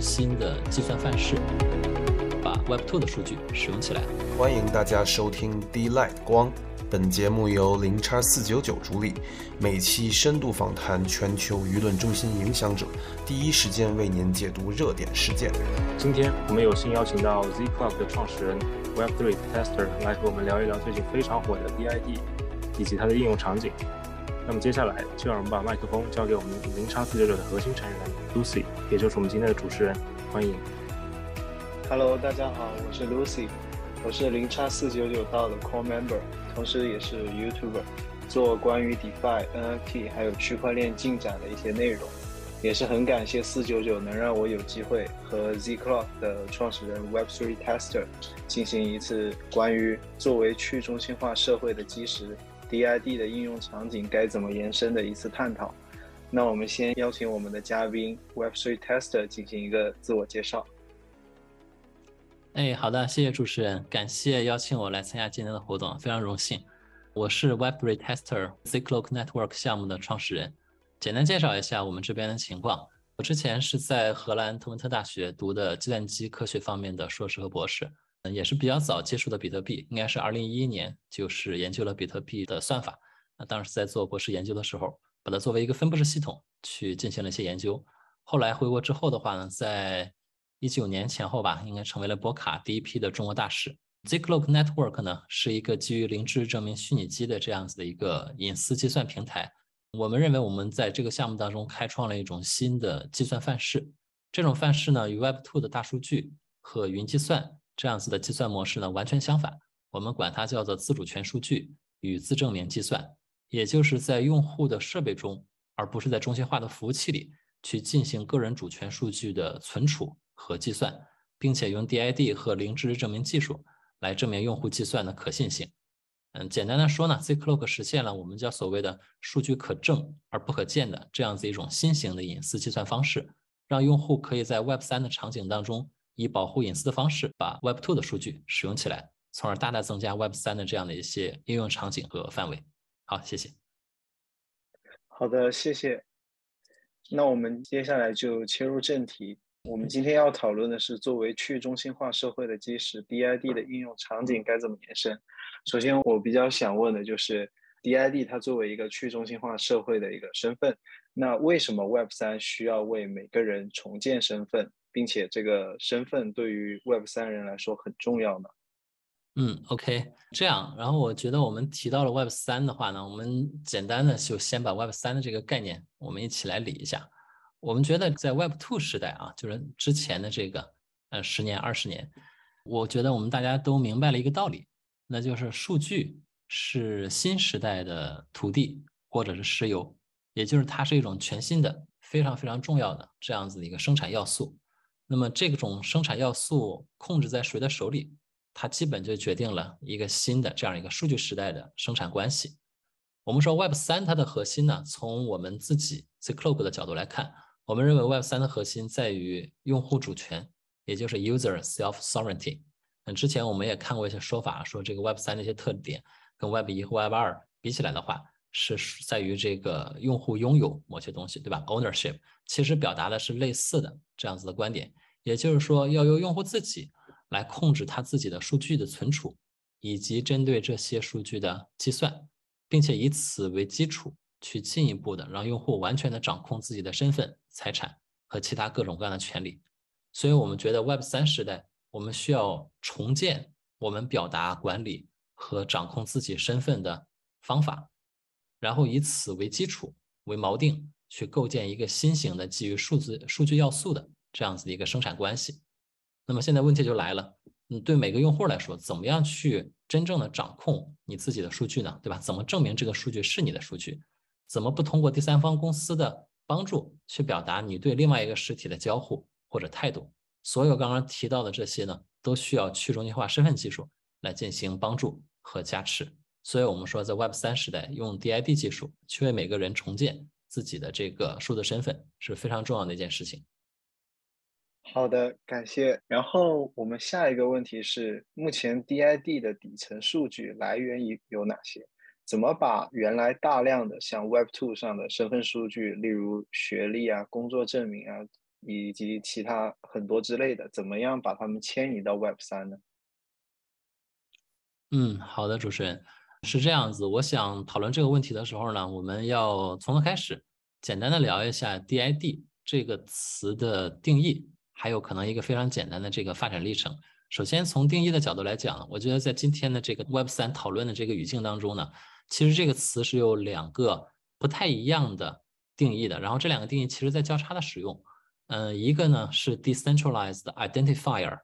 新的计算范式，把 Web2 的数据使用起来。欢迎大家收听 D Light 光，本节目由零叉四九九主理，每期深度访谈全球舆论中心影响者，第一时间为您解读热点事件。今天我们有幸邀请到 Z Club 的创始人 Web3 Tester 来和我们聊一聊最近非常火的 DID 以及它的应用场景。那么接下来就让我们把麦克风交给我们零叉四九九的核心成员 Lucy，也就是我们今天的主持人，欢迎。Hello，大家好，我是 Lucy，我是零叉四九九道的 Core Member，同时也是 YouTuber，做关于 DeFi、NFT 还有区块链进展的一些内容。也是很感谢四九九能让我有机会和 Z Clock 的创始人 Web3 Tester 进行一次关于作为去中心化社会的基石 DID 的应用场景该怎么延伸的一次探讨。那我们先邀请我们的嘉宾 Web3 Tester 进行一个自我介绍。哎，好的，谢谢主持人，感谢邀请我来参加今天的活动，非常荣幸。我是 Web3 Tester Zcloak Network 项目的创始人。简单介绍一下我们这边的情况。我之前是在荷兰特文特大学读的计算机科学方面的硕士和博士，嗯，也是比较早接触的比特币，应该是2011年，就是研究了比特币的算法。那当时在做博士研究的时候，把它作为一个分布式系统去进行了一些研究。后来回国之后的话呢，在一九年前后吧，应该成为了博卡第一批的中国大使。Zcloak Network 呢，是一个基于零知识证明虚拟机的这样子的一个隐私计算平台。我们认为我们在这个项目当中开创了一种新的计算范式。这种范式呢，与 Web2 的大数据和云计算这样子的计算模式呢完全相反。我们管它叫做自主权数据与自证明计算，也就是在用户的设备中，而不是在中心化的服务器里去进行个人主权数据的存储和计算，并且用 DID 和零知识证明技术来证明用户计算的可信性。嗯，简单的说呢，Zcloak 实现了我们叫所谓的数据可证而不可见的这样子一种新型的隐私计算方式，让用户可以在 Web 3的场景当中，以保护隐私的方式把 Web 2的数据使用起来，从而大大增加 Web 3的这样的一些应用场景和范围。好，谢谢。好的，谢谢。那我们接下来就切入正题。我们今天要讨论的是，作为去中心化社会的基石，DID 的应用场景该怎么延伸？首先，我比较想问的就是，DID 它作为一个去中心化社会的一个身份，那为什么 Web 三需要为每个人重建身份，并且这个身份对于 Web 三人来说很重要呢？嗯，OK，这样，然后我觉得我们提到了 Web 三的话呢，我们简单的就先把 Web 三的这个概念，我们一起来理一下。我们觉得在 Web Two 时代啊，就是之前的这个呃十年、二十年，我觉得我们大家都明白了一个道理，那就是数据是新时代的土地或者是石油，也就是它是一种全新的、非常非常重要的这样子的一个生产要素。那么这种生产要素控制在谁的手里，它基本就决定了一个新的这样一个数据时代的生产关系。我们说 Web 3它的核心呢，从我们自己 Zcloak 的角度来看。我们认为 Web 3的核心在于用户主权，也就是 user self sovereignty。嗯之前我们也看过一些说法，说这个 Web 3的一些特点跟 Web 1和 Web 2比起来的话，是在于这个用户拥有某些东西，对吧？ownership 其实表达的是类似的这样子的观点，也就是说要由用户自己来控制他自己的数据的存储，以及针对这些数据的计算，并且以此为基础。去进一步的让用户完全的掌控自己的身份、财产和其他各种各样的权利。所以，我们觉得 Web 三时代，我们需要重建我们表达、管理和掌控自己身份的方法，然后以此为基础、为锚定，去构建一个新型的基于数字、数据要素的这样子的一个生产关系。那么，现在问题就来了，嗯，对每个用户来说，怎么样去真正的掌控你自己的数据呢？对吧？怎么证明这个数据是你的数据？怎么不通过第三方公司的帮助去表达你对另外一个实体的交互或者态度？所有刚刚提到的这些呢，都需要去中心化身份技术来进行帮助和加持。所以，我们说在 Web 三时代，用 DID 技术去为每个人重建自己的这个数字身份是非常重要的一件事情。好的，感谢。然后我们下一个问题是，目前 DID 的底层数据来源于有哪些？怎么把原来大量的像 Web2 上的身份数据，例如学历啊、工作证明啊以及其他很多之类的，怎么样把它们迁移到 Web 三呢？嗯，好的，主持人是这样子。我想讨论这个问题的时候呢，我们要从头开始，简单的聊一下 DID 这个词的定义，还有可能一个非常简单的这个发展历程。首先从定义的角度来讲，我觉得在今天的这个 Web 三讨论的这个语境当中呢，其实这个词是有两个不太一样的定义的，然后这两个定义其实在交叉的使用。嗯，一个呢是 decentralized identifier，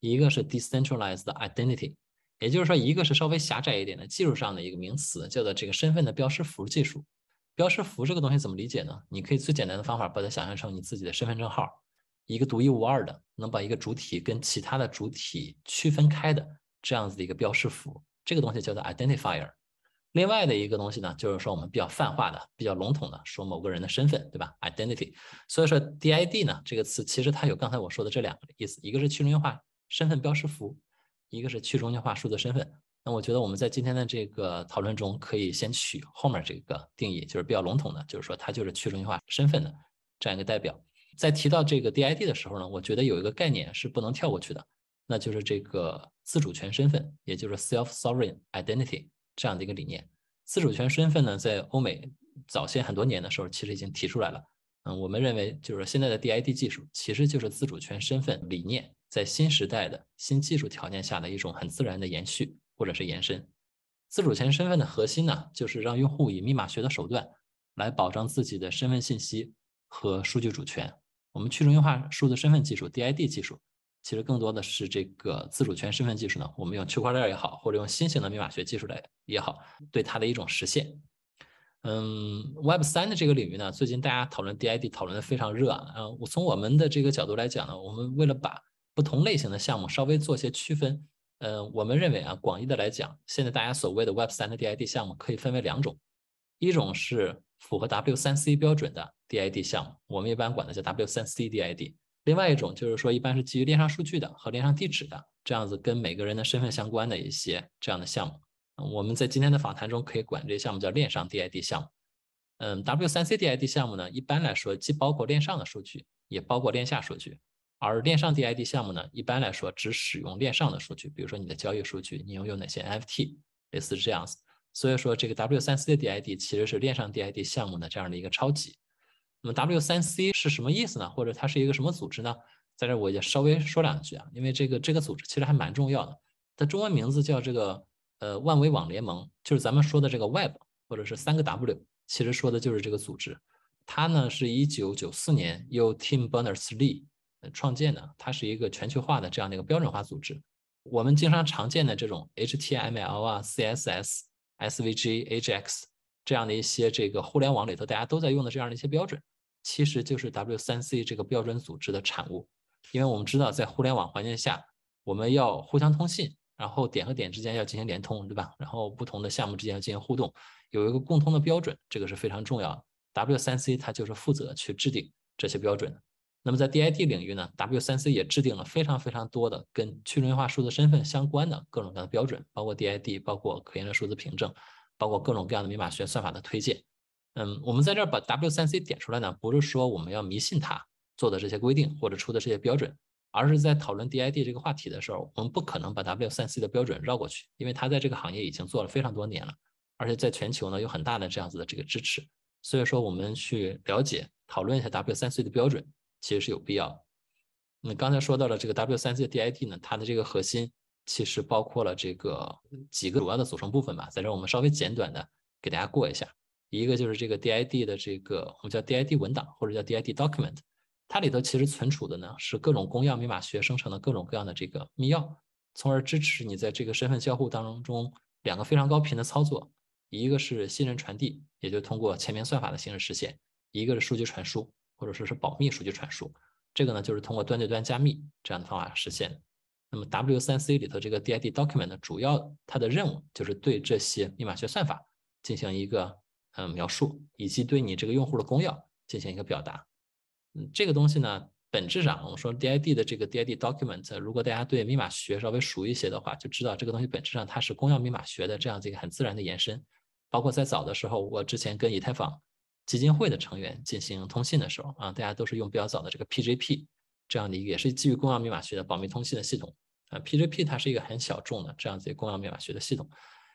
一个是 decentralized identity，也就是说，一个是稍微狭窄一点的技术上的一个名词，叫做这个身份的标识符技术。标识符这个东西怎么理解呢？你可以最简单的方法把它想象成你自己的身份证号，一个独一无二的，能把一个主体跟其他的主体区分开的这样子的一个标识符，这个东西叫做 identifier。另外的一个东西呢，就是说我们比较泛化的、比较笼统的说某个人的身份，对吧？identity。所以说 DID 呢这个词，其实它有刚才我说的这两个意思，一个是去中心化身份标识符，一个是去中心化数字身份。那我觉得我们在今天的这个讨论中，可以先取后面这个定义，就是比较笼统的，就是说它就是去中心化身份的这样一个代表。在提到这个 DID 的时候呢，我觉得有一个概念是不能跳过去的，那就是这个自主权身份，也就是 self-sovereign identity。这样的一个理念，自主权身份呢，在欧美早先很多年的时候，其实已经提出来了。嗯，我们认为就是现在的 DID 技术，其实就是自主权身份理念在新时代的新技术条件下的一种很自然的延续或者是延伸。自主权身份的核心呢，就是让用户以密码学的手段来保障自己的身份信息和数据主权。我们去中心化数字身份技术 DID 技术。其实更多的是这个自主权身份技术呢，我们用区块链也好，或者用新型的密码学技术来也好，对它的一种实现。嗯，Web 三的这个领域呢，最近大家讨论 DID 讨论的非常热啊。嗯，我从我们的这个角度来讲呢，我们为了把不同类型的项目稍微做些区分，呃，我们认为啊，广义的来讲，现在大家所谓的 Web 三的 DID 项目可以分为两种，一种是符合 W 三 C 标准的 DID 项目，我们一般管它叫 W 三 C DID。另外一种就是说，一般是基于链上数据的和链上地址的这样子跟每个人的身份相关的一些这样的项目。我们在今天的访谈中可以管这些项目叫链上 DID 项目。嗯，W3C DID 项目呢，一般来说既包括链上的数据，也包括链下数据。而链上 DID 项目呢，一般来说只使用链上的数据，比如说你的交易数据，你拥有哪些 NFT，类似是这样子。所以说，这个 W3C 的 DID 其实是链上 DID 项目的这样的一个超级。那么 W3C 是什么意思呢？或者它是一个什么组织呢？在这我也稍微说两句啊，因为这个这个组织其实还蛮重要的。它中文名字叫这个呃万维网联盟，就是咱们说的这个 Web 或者是三个 W，其实说的就是这个组织。它呢是一九九四年由 Tim Berners-Lee 创建的，它是一个全球化的这样的一个标准化组织。我们经常常见的这种 HTML 啊、CSS、SVG、AJX 这样的一些这个互联网里头大家都在用的这样的一些标准。其实就是 W3C 这个标准组织的产物，因为我们知道在互联网环境下，我们要互相通信，然后点和点之间要进行联通，对吧？然后不同的项目之间要进行互动，有一个共通的标准，这个是非常重要的。W3C 它就是负责去制定这些标准的。那么在 DID 领域呢，W3C 也制定了非常非常多的跟去中心化数字身份相关的各种各样的标准，包括 DID，包括可验证数字凭证，包括各种各样的密码学算法的推荐。嗯，我们在这儿把 W3C 点出来呢，不是说我们要迷信它做的这些规定或者出的这些标准，而是在讨论 DID 这个话题的时候，我们不可能把 W3C 的标准绕过去，因为它在这个行业已经做了非常多年了，而且在全球呢有很大的这样子的这个支持，所以说我们去了解讨论一下 W3C 的标准其实是有必要。那刚才说到了这个 W3C DID 呢，它的这个核心其实包括了这个几个主要的组成部分吧，在这我们稍微简短的给大家过一下。一个就是这个 DID 的这个我们叫 DID 文档或者叫 DID document，它里头其实存储的呢是各种公钥密码学生成的各种各样的这个密钥，从而支持你在这个身份交互当中两个非常高频的操作，一个是信任传递，也就通过签名算法的形式实现；一个是数据传输或者说是保密数据传输，这个呢就是通过端对端加密这样的方法实现。那么 W3C 里头这个 DID document 主要它的任务就是对这些密码学算法进行一个。嗯，描述以及对你这个用户的公钥进行一个表达。嗯，这个东西呢，本质上我们说 DID 的这个 DID document，如果大家对密码学稍微熟一些的话，就知道这个东西本质上它是公钥密码学的这样子一个很自然的延伸。包括在早的时候，我之前跟以太坊基金会的成员进行通信的时候啊，大家都是用比较早的这个 PGP 这样的一个也是基于公钥密码学的保密通信的系统啊。PGP 它是一个很小众的这样子一公钥密码学的系统，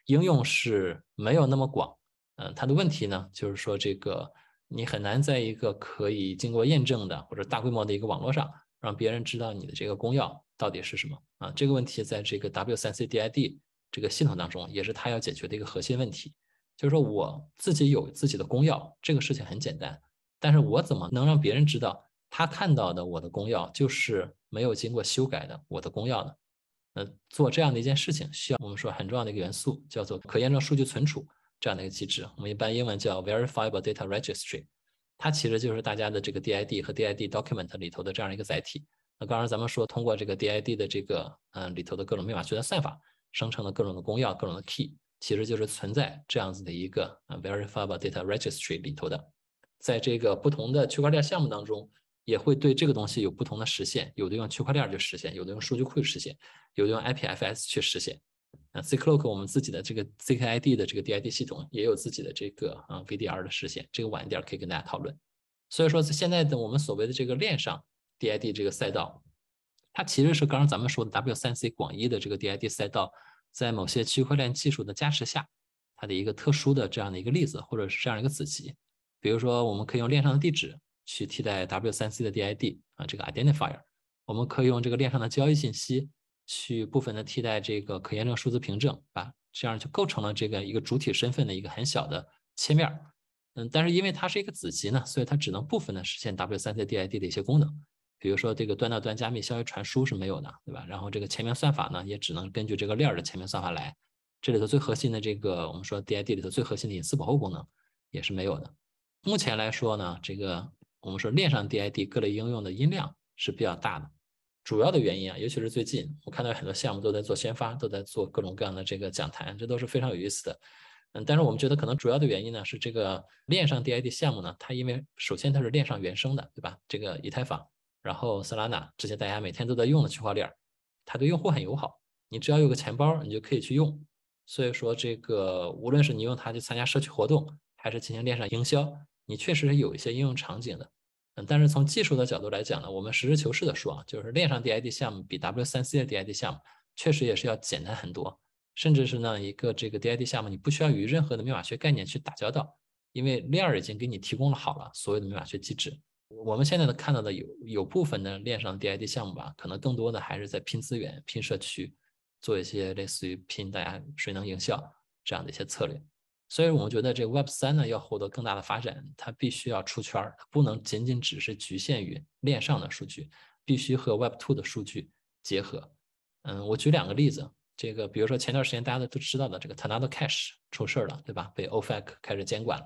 应用是没有那么广。嗯，它的问题呢，就是说这个你很难在一个可以经过验证的或者大规模的一个网络上，让别人知道你的这个公钥到底是什么啊。这个问题在这个 W3C DID 这个系统当中，也是它要解决的一个核心问题。就是说我自己有自己的公钥，这个事情很简单，但是我怎么能让别人知道他看到的我的公钥就是没有经过修改的我的公钥呢？呃，做这样的一件事情，需要我们说很重要的一个元素，叫做可验证数据存储这样的一个机制，我们一般英文叫 Verifiable Data Registry，它其实就是大家的这个 DID 和 DID Document 里头的这样一个载体。那刚刚咱们说通过这个 DID 的这个嗯里头的各种密码学的算法，生成了各种的公钥、各种的 key。其实就是存在这样子的一个啊 verifiable data registry 里头的，在这个不同的区块链项目当中，也会对这个东西有不同的实现，有的用区块链去实现，有的用数据库实现，有的用 IPFS 去实现。啊，Zcloak 我们自己的这个 ZKID 的这个 DID 系统也有自己的这个啊 VDR 的实现，这个晚一点可以跟大家讨论。所以说现在的我们所谓的这个链上 DID 这个赛道，它其实是刚刚咱们说的 W3C 广义的这个 DID 赛道。在某些区块链技术的加持下，它的一个特殊的这样的一个例子，或者是这样一个子集。比如说，我们可以用链上的地址去替代 W3C 的 DID 啊，这个 identifier。我们可以用这个链上的交易信息去部分的替代这个可验证数字凭证，啊，这样就构成了这个一个主体身份的一个很小的切面。嗯，但是因为它是一个子集呢，所以它只能部分的实现 W3C DID 的一些功能。比如说这个端到端加密消息传输是没有的，对吧？然后这个前面算法呢，也只能根据这个链的前面算法来。这里头最核心的这个我们说 DID 里头最核心的隐私保护功能也是没有的。目前来说呢，这个我们说链上 DID 各类应用的音量是比较大的。主要的原因啊，尤其是最近我看到很多项目都在做宣发，都在做各种各样的这个讲坛，这都是非常有意思的。嗯，但是我们觉得可能主要的原因呢，是这个链上 DID 项目呢，它因为首先它是链上原生的，对吧？这个以太坊。然后，Solana 这些大家每天都在用的区块链，它对用户很友好。你只要有个钱包，你就可以去用。所以说，这个无论是你用它去参加社区活动，还是进行链上营销，你确实是有一些应用场景的。嗯，但是从技术的角度来讲呢，我们实事求是的说啊，就是链上 DID 项目比 W3C 的 DID 项目确实也是要简单很多。甚至是呢，一个这个 DID 项目，你不需要与任何的密码学概念去打交道，因为链儿已经给你提供了好了所有的密码学机制。我们现在的看到的有有部分的链上 DID 项目吧，可能更多的还是在拼资源、拼社区，做一些类似于拼大家谁能营销这样的一些策略。所以我们觉得这个 Web 三呢要获得更大的发展，它必须要出圈儿，不能仅仅只是局限于链上的数据，必须和 Web two 的数据结合。嗯，我举两个例子，这个比如说前段时间大家都都知道的这个 Tornado Cash 出事儿了，对吧？被 OFAC 开始监管了。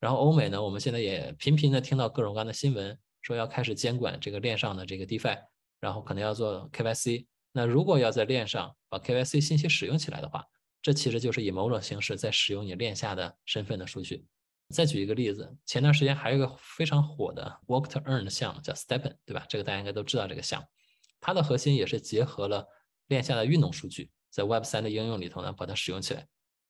然后欧美呢，我们现在也频频的听到各种各样的新闻，说要开始监管这个链上的这个 DeFi，然后可能要做 KYC。那如果要在链上把 KYC 信息使用起来的话，这其实就是以某种形式在使用你链下的身份的数据。再举一个例子，前段时间还有一个非常火的 Work to Earn 的项目叫 Stepen，对吧？这个大家应该都知道这个项目，它的核心也是结合了链下的运动数据，在 Web 三的应用里头呢把它使用起来。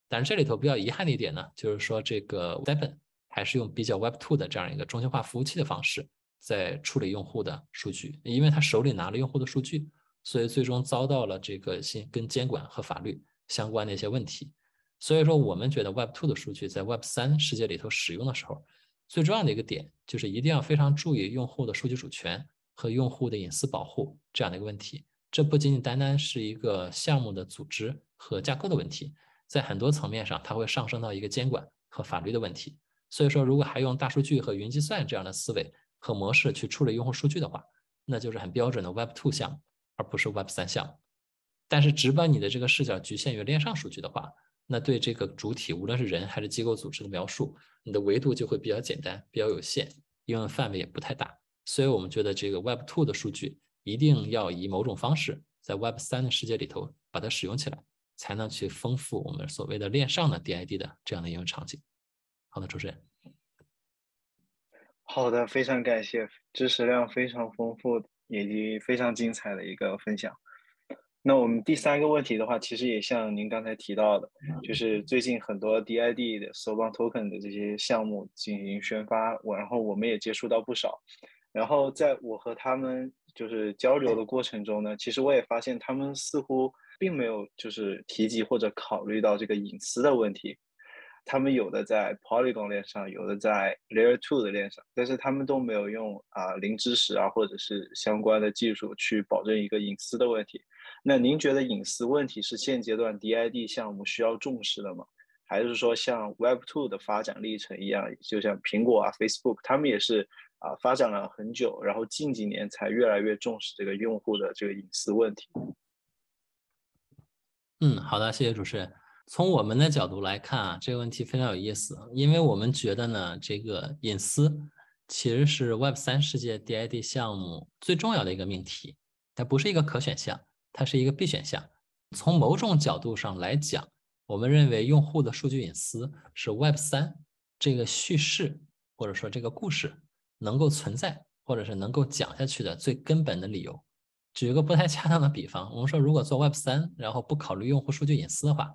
但是这里头比较遗憾的一点呢，就是说这个 Stepen。还是用比较 Web two 的这样一个中心化服务器的方式在处理用户的数据，因为他手里拿了用户的数据，所以最终遭到了这个新跟监管和法律相关的一些问题。所以说，我们觉得 Web two 的数据在 Web 三世界里头使用的时候，最重要的一个点就是一定要非常注意用户的数据主权和用户的隐私保护这样的一个问题。这不仅仅单单是一个项目的组织和架构的问题，在很多层面上，它会上升到一个监管和法律的问题。所以说，如果还用大数据和云计算这样的思维和模式去处理用户数据的话，那就是很标准的 Web two 项目，而不是 Web 三项目。但是，只把你的这个视角局限于链上数据的话，那对这个主体，无论是人还是机构组织的描述，你的维度就会比较简单、比较有限，应用范围也不太大。所以我们觉得这个 Web two 的数据一定要以某种方式在 Web 三的世界里头把它使用起来，才能去丰富我们所谓的链上的 DID 的这样的应用场景。好的，主持人。好的，非常感谢，知识量非常丰富以及非常精彩的一个分享。那我们第三个问题的话，其实也像您刚才提到的，就是最近很多 DID 的 s o b a n Token 的这些项目进行宣发，然后我们也接触到不少。然后在我和他们就是交流的过程中呢，其实我也发现他们似乎并没有就是提及或者考虑到这个隐私的问题。他们有的在 Polygon 链上，有的在 Layer Two 的链上，但是他们都没有用啊零知识啊或者是相关的技术去保证一个隐私的问题。那您觉得隐私问题是现阶段 DID 项目需要重视的吗？还是说像 Web Two 的发展历程一样，就像苹果啊、Facebook，他们也是啊发展了很久，然后近几年才越来越重视这个用户的这个隐私问题？嗯，好的，谢谢主持人。从我们的角度来看啊，这个问题非常有意思，因为我们觉得呢，这个隐私其实是 Web 三世界 DID 项目最重要的一个命题，它不是一个可选项，它是一个必选项。从某种角度上来讲，我们认为用户的数据隐私是 Web 三这个叙事或者说这个故事能够存在或者是能够讲下去的最根本的理由。举一个不太恰当的比方，我们说如果做 Web 三，然后不考虑用户数据隐私的话。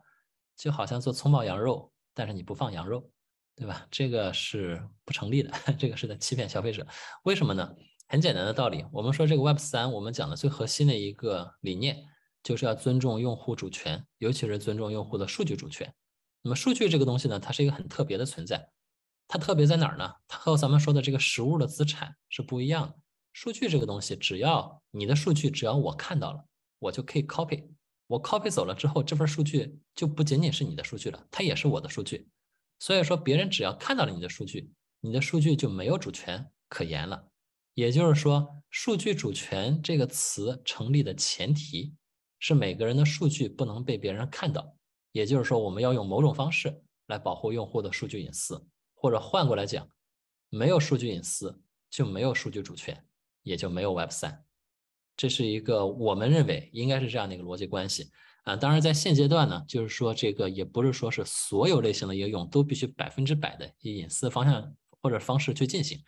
就好像做葱爆羊肉，但是你不放羊肉，对吧？这个是不成立的，这个是在欺骗消费者。为什么呢？很简单的道理，我们说这个 Web 三，我们讲的最核心的一个理念，就是要尊重用户主权，尤其是尊重用户的数据主权。那么数据这个东西呢，它是一个很特别的存在，它特别在哪儿呢？它和咱们说的这个实物的资产是不一样的。数据这个东西，只要你的数据，只要我看到了，我就可以 copy。我 copy 走了之后，这份数据就不仅仅是你的数据了，它也是我的数据。所以说，别人只要看到了你的数据，你的数据就没有主权可言了。也就是说，数据主权这个词成立的前提是每个人的数据不能被别人看到。也就是说，我们要用某种方式来保护用户的数据隐私，或者换过来讲，没有数据隐私就没有数据主权，也就没有 Web 三。这是一个我们认为应该是这样的一个逻辑关系啊。当然，在现阶段呢，就是说这个也不是说是所有类型的应用都必须百分之百的以隐私方向或者方式去进行。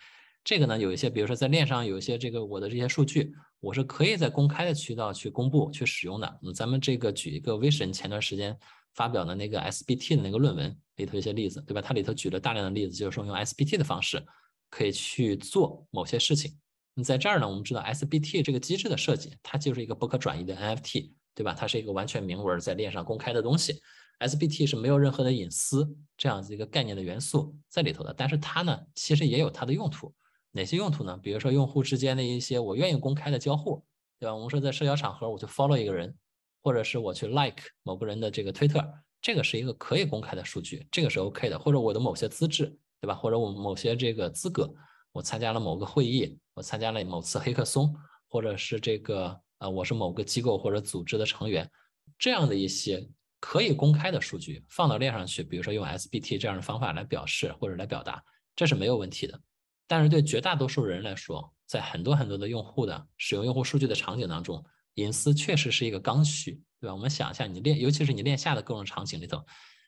这个呢，有一些，比如说在链上有一些这个我的这些数据，我是可以在公开的渠道去公布去使用的。嗯，咱们这个举一个 Vision 前段时间发表的那个 SBT 的那个论文里头一些例子，对吧？它里头举了大量的例子，就是说用 SBT 的方式可以去做某些事情。那在这儿呢，我们知道 SBT 这个机制的设计，它就是一个不可转移的 NFT，对吧？它是一个完全明文在链上公开的东西。SBT 是没有任何的隐私这样子一个概念的元素在里头的。但是它呢，其实也有它的用途。哪些用途呢？比如说用户之间的一些我愿意公开的交互，对吧？我们说在社交场合我去 follow 一个人，或者是我去 like 某个人的这个推特，这个是一个可以公开的数据，这个是 OK 的。或者我的某些资质，对吧？或者我某些这个资格。我参加了某个会议，我参加了某次黑客松，或者是这个呃，我是某个机构或者组织的成员，这样的一些可以公开的数据放到链上去，比如说用 SBT 这样的方法来表示或者来表达，这是没有问题的。但是对绝大多数人来说，在很多很多的用户的使用用户数据的场景当中，隐私确实是一个刚需，对吧？我们想一下，你链，尤其是你链下的各种场景里头，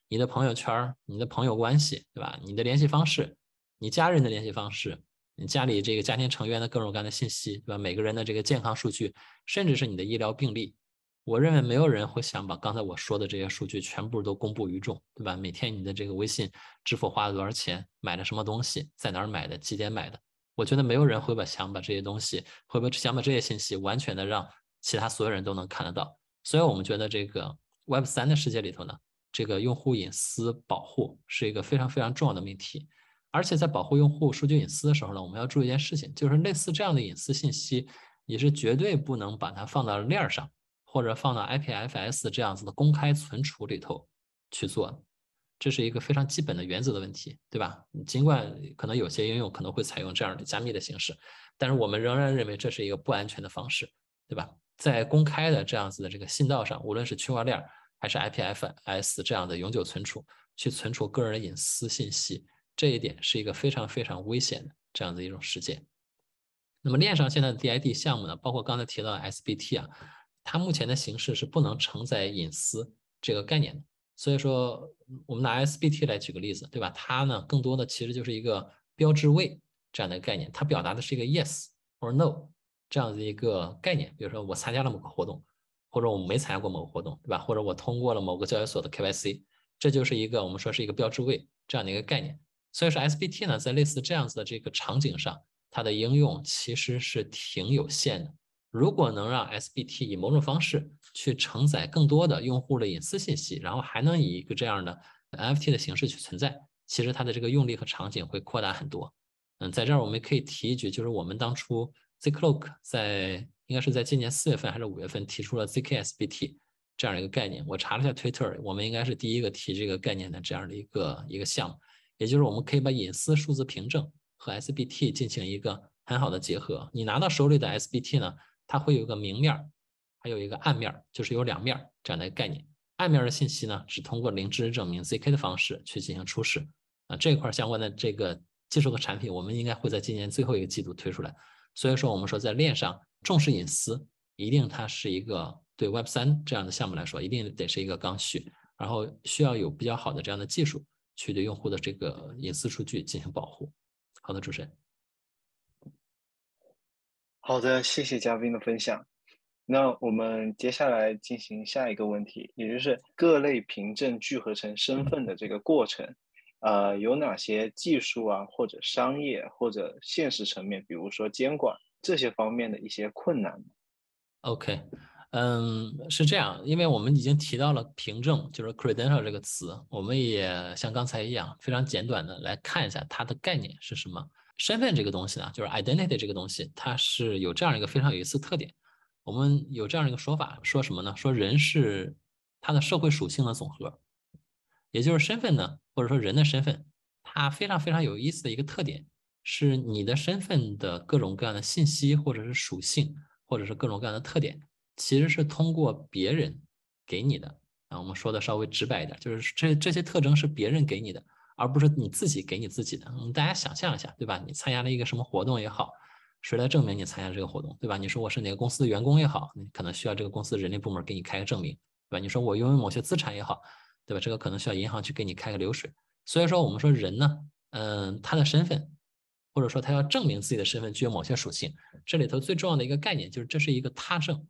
你的朋友圈、你的朋友关系，对吧？你的联系方式，你家人的联系方式。你家里这个家庭成员的各种各样的信息，对吧？每个人的这个健康数据，甚至是你的医疗病历，我认为没有人会想把刚才我说的这些数据全部都公布于众，对吧？每天你的这个微信支付花了多少钱，买了什么东西，在哪儿买的，几点买的，我觉得没有人会把想把这些东西，会不会想把这些信息完全的让其他所有人都能看得到。所以我们觉得这个 Web 三的世界里头呢，这个用户隐私保护是一个非常非常重要的命题。而且在保护用户数据隐私的时候呢，我们要注意一件事情，就是类似这样的隐私信息，你是绝对不能把它放到链上，或者放到 IPFS 这样子的公开存储里头去做，这是一个非常基本的原则的问题，对吧？尽管可能有些应用可能会采用这样的加密的形式，但是我们仍然认为这是一个不安全的方式，对吧？在公开的这样子的这个信道上，无论是区块链还是 IPFS 这样的永久存储，去存储个人隐私信息。这一点是一个非常非常危险的这样的一种事件。那么链上现在的 DID 项目呢，包括刚才提到的 SBT 啊，它目前的形式是不能承载隐私这个概念的。所以说，我们拿 SBT 来举个例子，对吧？它呢，更多的其实就是一个标志位这样的概念，它表达的是一个 yes or no 这样的一个概念。比如说，我参加了某个活动，或者我没参加过某个活动，对吧？或者我通过了某个交易所的 KYC，这就是一个我们说是一个标志位这样的一个概念。所以说 SBT 呢，在类似这样子的这个场景上，它的应用其实是挺有限的。如果能让 SBT 以某种方式去承载更多的用户的隐私信息，然后还能以一个这样的 NFT 的形式去存在，其实它的这个用力和场景会扩大很多。嗯，在这儿我们可以提一句，就是我们当初 Zcloak 在应该是在今年四月份还是五月份提出了 ZKSBT 这样一个概念。我查了一下 Twitter，我们应该是第一个提这个概念的这样的一个一个项目，也就是我们可以把隐私数字凭证和 SBT 进行一个很好的结合。你拿到手里的 SBT 呢？它会有一个明面，还有一个暗面，就是有两面这样的概念。暗面的信息呢，只通过零知识证明 ZK 的方式去进行出示。啊，这块相关的这个技术和产品，我们应该会在今年最后一个季度推出来。所以说，我们说在链上重视隐私，一定它是一个对 Web 三这样的项目来说，一定得是一个刚需，然后需要有比较好的这样的技术去对用户的这个隐私数据进行保护。好的，主持人。好的，谢谢嘉宾的分享。那我们接下来进行下一个问题，也就是各类凭证聚合成身份的这个过程，呃，有哪些技术啊，或者商业或者现实层面，比如说监管这些方面的一些困难？OK，嗯，是这样，因为我们已经提到了凭证，就是 credential 这个词，我们也像刚才一样，非常简短的来看一下它的概念是什么。身份这个东西呢，就是 identity 这个东西，它是有这样一个非常有意思特点。我们有这样一个说法，说什么呢？说人是他的社会属性的总和，也就是身份呢，或者说人的身份，它非常非常有意思的一个特点，是你的身份的各种各样的信息，或者是属性，或者是各种各样的特点，其实是通过别人给你的。啊，我们说的稍微直白一点，就是这这些特征是别人给你的。而不是你自己给你自己的，嗯，大家想象一下，对吧？你参加了一个什么活动也好，谁来证明你参加这个活动，对吧？你说我是哪个公司的员工也好，你可能需要这个公司人力部门给你开个证明，对吧？你说我拥有某些资产也好，对吧？这个可能需要银行去给你开个流水。所以说，我们说人呢，嗯，他的身份，或者说他要证明自己的身份具有某些属性，这里头最重要的一个概念就是这是一个他证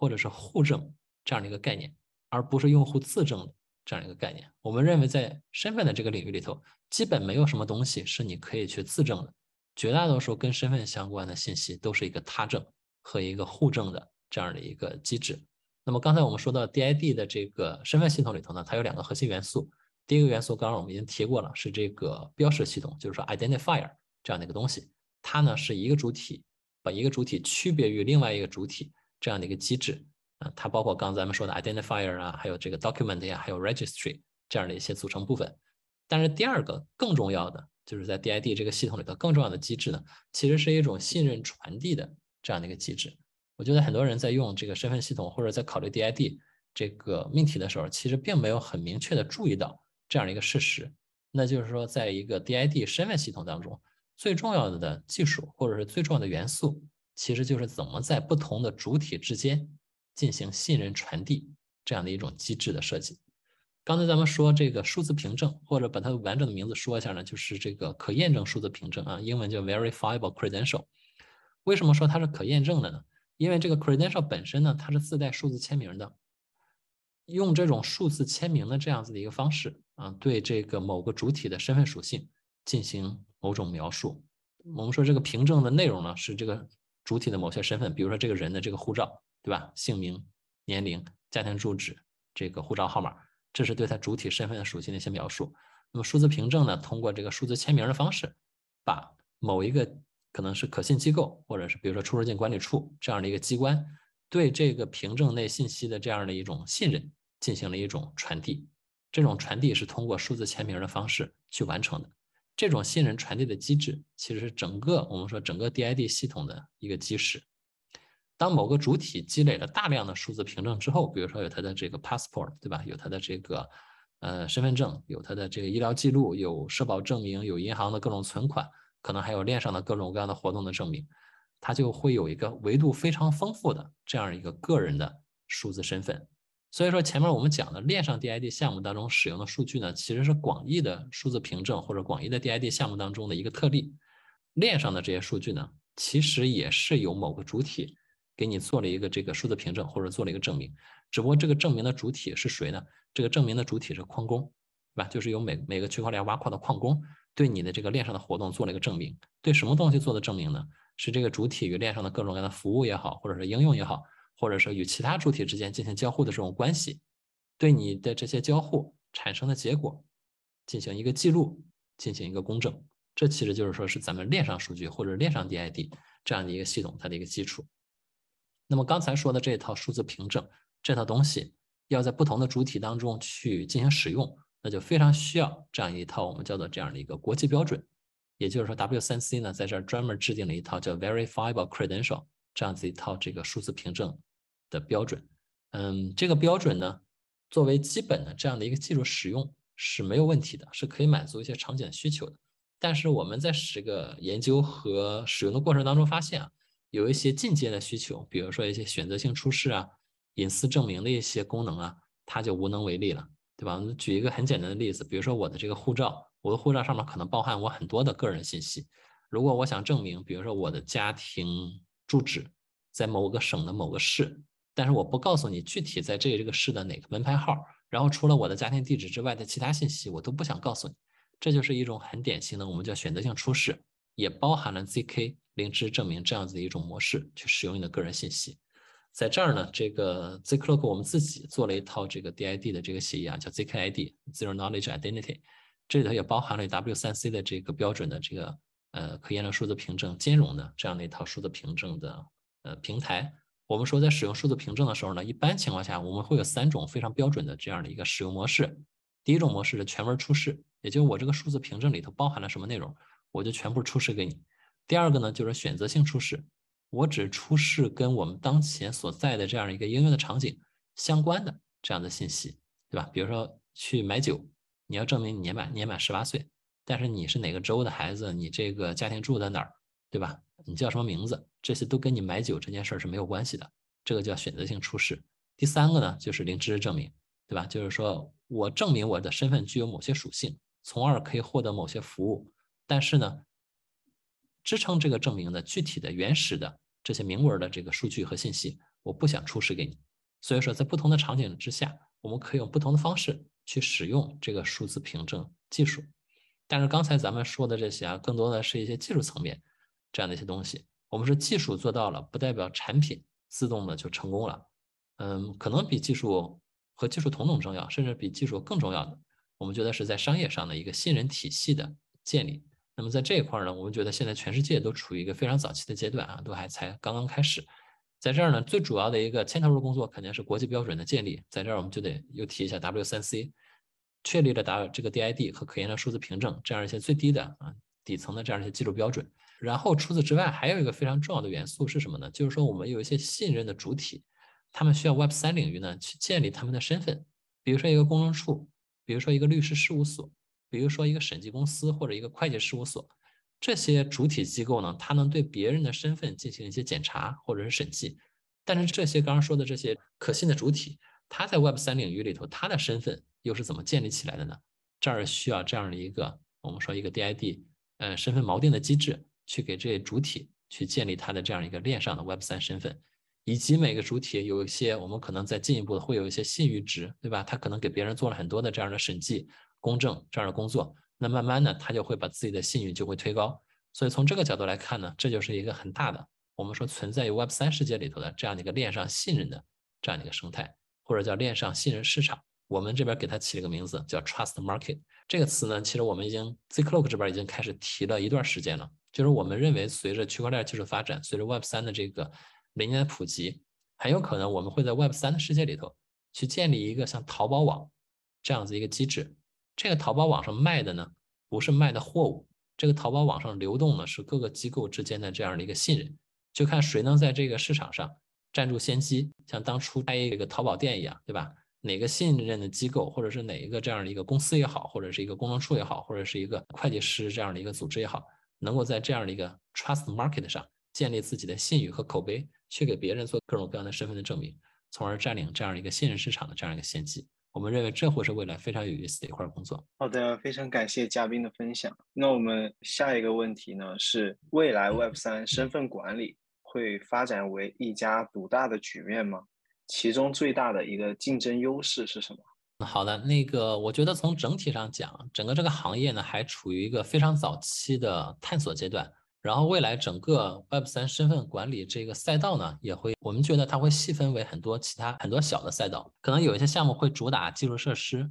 或者是互证这样的一个概念，而不是用户自证的。这样一个概念，我们认为在身份的这个领域里头，基本没有什么东西是你可以去自证的，绝大多数跟身份相关的信息都是一个他证和一个互证的这样的一个机制。那么刚才我们说到 DID 的这个身份系统里头呢，它有两个核心元素，第一个元素刚刚我们已经提过了，是这个标识系统，就是说 identifier 这样的一个东西，它呢是一个主体把一个主体区别于另外一个主体这样的一个机制。啊，它包括刚咱们说的 identifier 啊，还有这个 document 呀，还有 registry 这样的一些组成部分。但是第二个更重要的，就是在 DID 这个系统里头更重要的机制呢，其实是一种信任传递的这样的一个机制。我觉得很多人在用这个身份系统或者在考虑 DID 这个命题的时候，其实并没有很明确的注意到这样的一个事实，那就是说，在一个 DID 身份系统当中，最重要的技术或者是最重要的元素，其实就是怎么在不同的主体之间。进行信任传递这样的一种机制的设计。刚才咱们说这个数字凭证，或者把它完整的名字说一下呢，就是这个可验证数字凭证啊，英文叫 verifiable credential。为什么说它是可验证的呢？因为这个 credential 本身呢，它是自带数字签名的。用这种数字签名的这样子的一个方式啊，对这个某个主体的身份属性进行某种描述。我们说这个凭证的内容呢，是这个主体的某些身份，比如说这个人的这个护照。对吧？姓名、年龄、家庭住址、这个护照号码，这是对他主体身份的属性的一些描述。那么数字凭证呢？通过这个数字签名的方式，把某一个可能是可信机构，或者是比如说出入境管理处这样的一个机关，对这个凭证内信息的这样的一种信任进行了一种传递。这种传递是通过数字签名的方式去完成的。这种信任传递的机制，其实是整个我们说整个 DID 系统的一个基石。当某个主体积累了大量的数字凭证之后，比如说有他的这个 passport，对吧？有他的这个呃身份证，有他的这个医疗记录，有社保证明，有银行的各种存款，可能还有链上的各种各样的活动的证明，它就会有一个维度非常丰富的这样一个个人的数字身份。所以说前面我们讲的链上 DID 项目当中使用的数据呢，其实是广义的数字凭证或者广义的 DID 项目当中的一个特例。链上的这些数据呢，其实也是由某个主体。给你做了一个这个数字凭证，或者做了一个证明。只不过这个证明的主体是谁呢？这个证明的主体是矿工，对吧？就是由每每个区块链挖矿的矿工对你的这个链上的活动做了一个证明。对什么东西做的证明呢？是这个主体与链上的各种各样的服务也好，或者是应用也好，或者说与其他主体之间进行交互的这种关系，对你的这些交互产生的结果进行一个记录，进行一个公证。这其实就是说是咱们链上数据或者链上 DID 这样的一个系统它的一个基础。那么刚才说的这一套数字凭证这套东西，要在不同的主体当中去进行使用，那就非常需要这样一套我们叫做这样的一个国际标准。也就是说，W3C 呢在这儿专门制定了一套叫 Verifiable Credential 这样子一套这个数字凭证的标准。嗯，这个标准呢作为基本的这样的一个技术使用是没有问题的，是可以满足一些场景需求的。但是我们在这个研究和使用的过程当中发现啊，有一些进阶的需求，比如说一些选择性出示啊、隐私证明的一些功能啊，它就无能为力了，对吧？举一个很简单的例子，比如说我的这个护照，我的护照上面可能包含我很多的个人信息，如果我想证明，比如说我的家庭住址在某个省的某个市，但是我不告诉你具体在这这个市的哪个门牌号，然后除了我的家庭地址之外的其他信息，我都不想告诉你。这就是一种很典型的，我们叫选择性出示，也包含了 ZK 零知证明这样子的一种模式去使用你的个人信息。在这儿呢，这个 Zclock 我们自己做了一套这个 DID 的这个协议啊，叫 ZKID Zero Knowledge Identity，这里头也包含了 W3C 的这个标准的这个呃可验证数字凭证兼容的这样的一套数字凭证的呃平台。我们说在使用数字凭证的时候呢，一般情况下我们会有三种非常标准的这样的一个使用模式。第一种模式是全文出示。也就是我这个数字凭证里头包含了什么内容，我就全部出示给你。第二个呢，就是选择性出示，我只出示跟我们当前所在的这样一个应用的场景相关的这样的信息，对吧？比如说去买酒，你要证明你年满年满十八岁，但是你是哪个州的孩子，你这个家庭住在哪儿，对吧？你叫什么名字，这些都跟你买酒这件事儿是没有关系的，这个叫选择性出示。第三个呢，就是零知识证明，对吧？就是说我证明我的身份具有某些属性。从而可以获得某些服务，但是呢，支撑这个证明的具体的原始的这些明文的这个数据和信息，我不想出示给你。所以说，在不同的场景之下，我们可以用不同的方式去使用这个数字凭证技术。但是刚才咱们说的这些啊，更多的是一些技术层面这样的一些东西。我们说技术做到了，不代表产品自动的就成功了。嗯，可能比技术和技术同等重要，甚至比技术更重要的。我们觉得是在商业上的一个信任体系的建立。那么在这一块呢，我们觉得现在全世界都处于一个非常早期的阶段啊，都还才刚刚开始。在这儿呢，最主要的一个牵头的工作肯定是国际标准的建立。在这儿我们就得又提一下 W3C，确立了达这个 DID 和可验证数字凭证这样一些最低的啊底层的这样一些技术标准。然后除此之外，还有一个非常重要的元素是什么呢？就是说我们有一些信任的主体，他们需要 Web3 领域呢去建立他们的身份，比如说一个公证处。比如说一个律师事务所，比如说一个审计公司或者一个会计事务所，这些主体机构呢，它能对别人的身份进行一些检查或者是审计。但是这些刚刚说的这些可信的主体，它在 Web 三领域里头，它的身份又是怎么建立起来的呢？这儿需要这样的一个我们说一个 DID，呃，身份锚定的机制，去给这些主体去建立它的这样一个链上的 Web 三身份。以及每个主体有一些，我们可能再进一步的会有一些信誉值，对吧？他可能给别人做了很多的这样的审计、公证这样的工作，那慢慢的他就会把自己的信誉就会推高。所以从这个角度来看呢，这就是一个很大的，我们说存在于 Web 三世界里头的这样的一个链上信任的这样的一个生态，或者叫链上信任市场。我们这边给它起了个名字叫 Trust Market。这个词呢，其实我们已经 Zcloak 这边已经开始提了一段时间了，就是我们认为随着区块链技术发展，随着 Web 三的这个理念的普及，很有可能我们会在 Web 三的世界里头去建立一个像淘宝网这样子一个机制。这个淘宝网上卖的呢，不是卖的货物，这个淘宝网上流动的是各个机构之间的这样的一个信任，就看谁能在这个市场上占住先机。像当初开一个淘宝店一样，对吧？哪个信任的机构，或者是哪一个这样的一个公司也好，或者是一个公证处也好，或者是一个会计师这样的一个组织也好，能够在这样的一个 Trust Market 上。建立自己的信誉和口碑，去给别人做各种各样的身份的证明，从而占领这样一个信任市场的这样一个先机。我们认为这会是未来非常有意思的一块工作。好的，非常感谢嘉宾的分享。那我们下一个问题呢是：未来 Web 三身份管理会发展为一家独大的局面吗？其中最大的一个竞争优势是什么？好的，那个我觉得从整体上讲，整个这个行业呢还处于一个非常早期的探索阶段。然后未来整个 Web 三身份管理这个赛道呢，也会我们觉得它会细分为很多其他很多小的赛道，可能有一些项目会主打基础设施，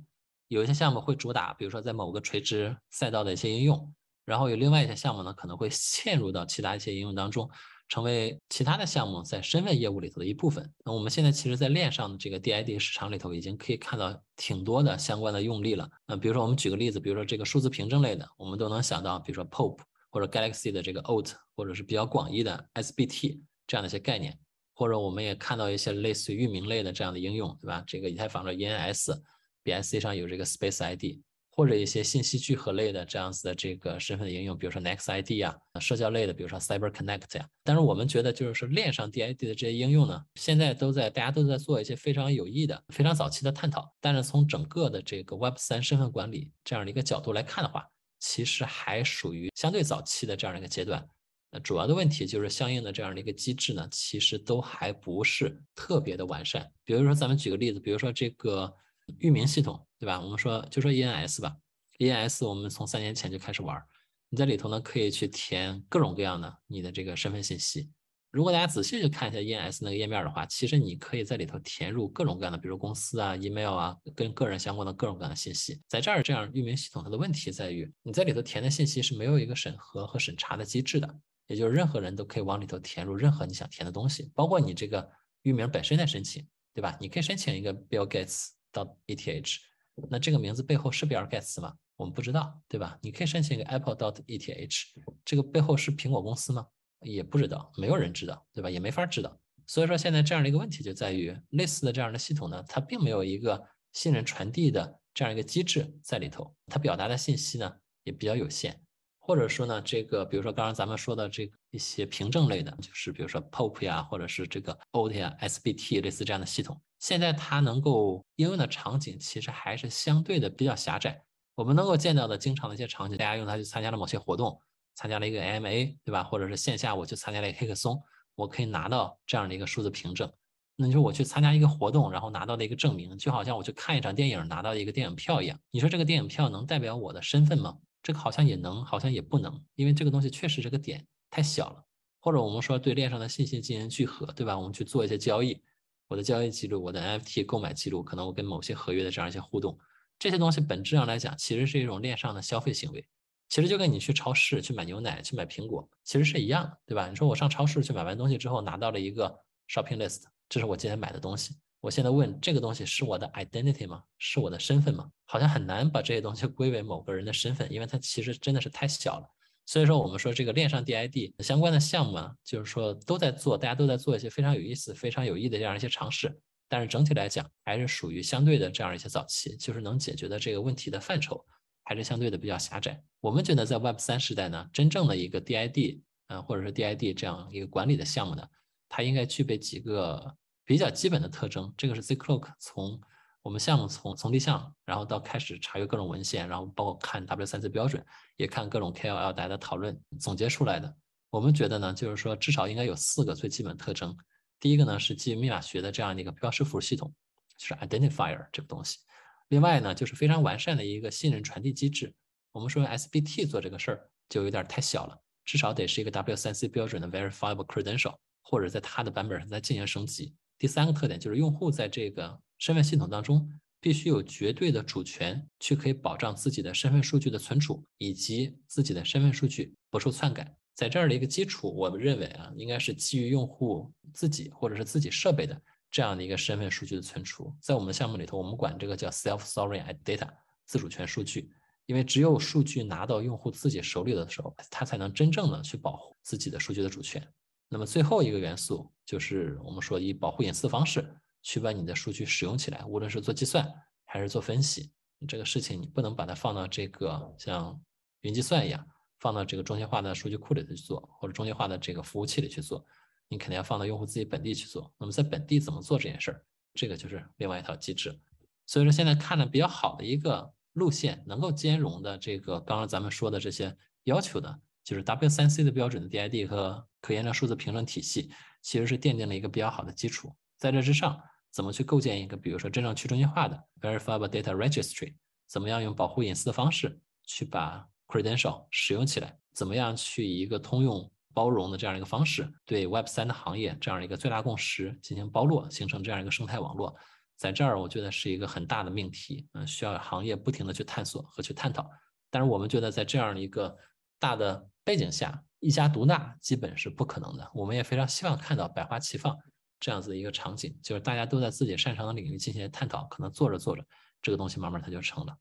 有一些项目会主打比如说在某个垂直赛道的一些应用，然后有另外一些项目呢可能会嵌入到其他一些应用当中。成为其他的项目在身份业务里头的一部分。那我们现在其实，在链上的这个 DID 市场里头，已经可以看到挺多的相关的用例了。那比如说，我们举个例子，比如说这个数字凭证类的，我们都能想到，比如说 POP 或者 Galaxy 的这个 OAuth，或者是比较广义的 SBT 这样的一些概念，或者我们也看到一些类似于域名类的这样的应用，对吧？这个以太坊的 ENS，BSC 上有这个 Space ID。或者一些信息聚合类的这样子的这个身份的应用，比如说 Next ID 啊，社交类的，比如说 Cyber Connect 呀。但是我们觉得，就是说链上 DID 的这些应用呢，现在都在大家都在做一些非常有益的、非常早期的探讨。但是从整个的这个 Web 三身份管理这样的一个角度来看的话，其实还属于相对早期的这样的一个阶段。那主要的问题就是相应的这样的一个机制呢，其实都还不是特别的完善。比如说，咱们举个例子，比如说这个。域名系统，对吧？我们说就说 ENS 吧，ENS 我们从三年前就开始玩，你在里头呢可以去填各种各样的你的这个身份信息。如果大家仔细去看一下 ENS 那个页面的话，其实你可以在里头填入各种各样的，比如公司啊、email 啊，跟个人相关的各种各样的信息。在这儿这样域名系统它的问题在于，你在里头填的信息是没有一个审核和审查的机制的，也就是任何人都可以往里头填入任何你想填的东西，包括你这个域名本身的申请，对吧？你可以申请一个 Bill Gates。到 ETH，那这个名字背后是比尔盖茨吗？我们不知道，对吧？你可以申请一个 Apple dot ETH，这个背后是苹果公司吗？也不知道，没有人知道，对吧？也没法知道。所以说现在这样的一个问题就在于，类似的这样的系统呢，它并没有一个信任传递的这样一个机制在里头，它表达的信息呢也比较有限。或者说呢，这个比如说刚刚咱们说的这个一些凭证类的，就是比如说 POP 呀，或者是这个 OAuth 呀、SBT 类似这样的系统，现在它能够应用的场景其实还是相对的比较狭窄。我们能够见到的经常的一些场景，大家用它去参加了某些活动，参加了一个 MA，对吧？或者是线下我去参加了一个黑客松，我可以拿到这样的一个数字凭证。那你说我去参加一个活动，然后拿到的一个证明，就好像我去看一场电影拿到一个电影票一样。你说这个电影票能代表我的身份吗？这个好像也能，好像也不能，因为这个东西确实这个点太小了。或者我们说对链上的信息进行聚合，对吧？我们去做一些交易，我的交易记录，我的 NFT 购买记录，可能我跟某些合约的这样一些互动，这些东西本质上来讲，其实是一种链上的消费行为。其实就跟你去超市去买牛奶、去买苹果，其实是一样的，对吧？你说我上超市去买完东西之后，拿到了一个 shopping list，这是我今天买的东西。我现在问这个东西是我的 identity 吗？是我的身份吗？好像很难把这些东西归为某个人的身份，因为它其实真的是太小了。所以说，我们说这个链上 DID 相关的项目啊，就是说都在做，大家都在做一些非常有意思、非常有益的这样一些尝试。但是整体来讲，还是属于相对的这样一些早期，就是能解决的这个问题的范畴还是相对的比较狭窄。我们觉得在 Web 三时代呢，真正的一个 DID 啊，或者是 DID 这样一个管理的项目呢，它应该具备几个。比较基本的特征，这个是 Zcloak 从我们项目从从立项，然后到开始查阅各种文献，然后包括看 W3C 标准，也看各种 KOL 大家的讨论总结出来的。我们觉得呢，就是说至少应该有四个最基本特征。第一个呢是基于密码学的这样的一个标识符系统，就是 Identifier 这个东西。另外呢就是非常完善的一个信任传递机制。我们说 SBT 做这个事儿就有点太小了，至少得是一个 W3C 标准的 Verifiable Credential，或者在它的版本上再进行升级。第三个特点就是用户在这个身份系统当中必须有绝对的主权，去可以保障自己的身份数据的存储以及自己的身份数据不受篡改。在这儿的一个基础，我们认为啊，应该是基于用户自己或者是自己设备的这样的一个身份数据的存储。在我们的项目里头，我们管这个叫 self-sovereign data 自主权数据，因为只有数据拿到用户自己手里的时候，他才能真正的去保护自己的数据的主权。那么最后一个元素就是我们说以保护隐私方式去把你的数据使用起来，无论是做计算还是做分析，这个事情你不能把它放到这个像云计算一样，放到这个中心化的数据库里头去做，或者中心化的这个服务器里去做，你肯定要放到用户自己本地去做。那么在本地怎么做这件事儿，这个就是另外一套机制。所以说现在看的比较好的一个路线，能够兼容的这个刚刚咱们说的这些要求的。就是 W3C 的标准的 DID 和可验证数字凭证体系，其实是奠定了一个比较好的基础。在这之上，怎么去构建一个，比如说真正去中心化的 Verifiable Data Registry？怎么样用保护隐私的方式去把 credential 使用起来？怎么样去以一个通用包容的这样一个方式，对 Web 三的行业这样一个最大共识进行包络，形成这样一个生态网络？在这儿，我觉得是一个很大的命题，嗯，需要行业不停的去探索和去探讨。但是我们觉得，在这样一个大的背景下，一家独大基本是不可能的。我们也非常希望看到百花齐放这样子的一个场景，就是大家都在自己擅长的领域进行探讨，可能做着做着。这个东西慢慢它就成了。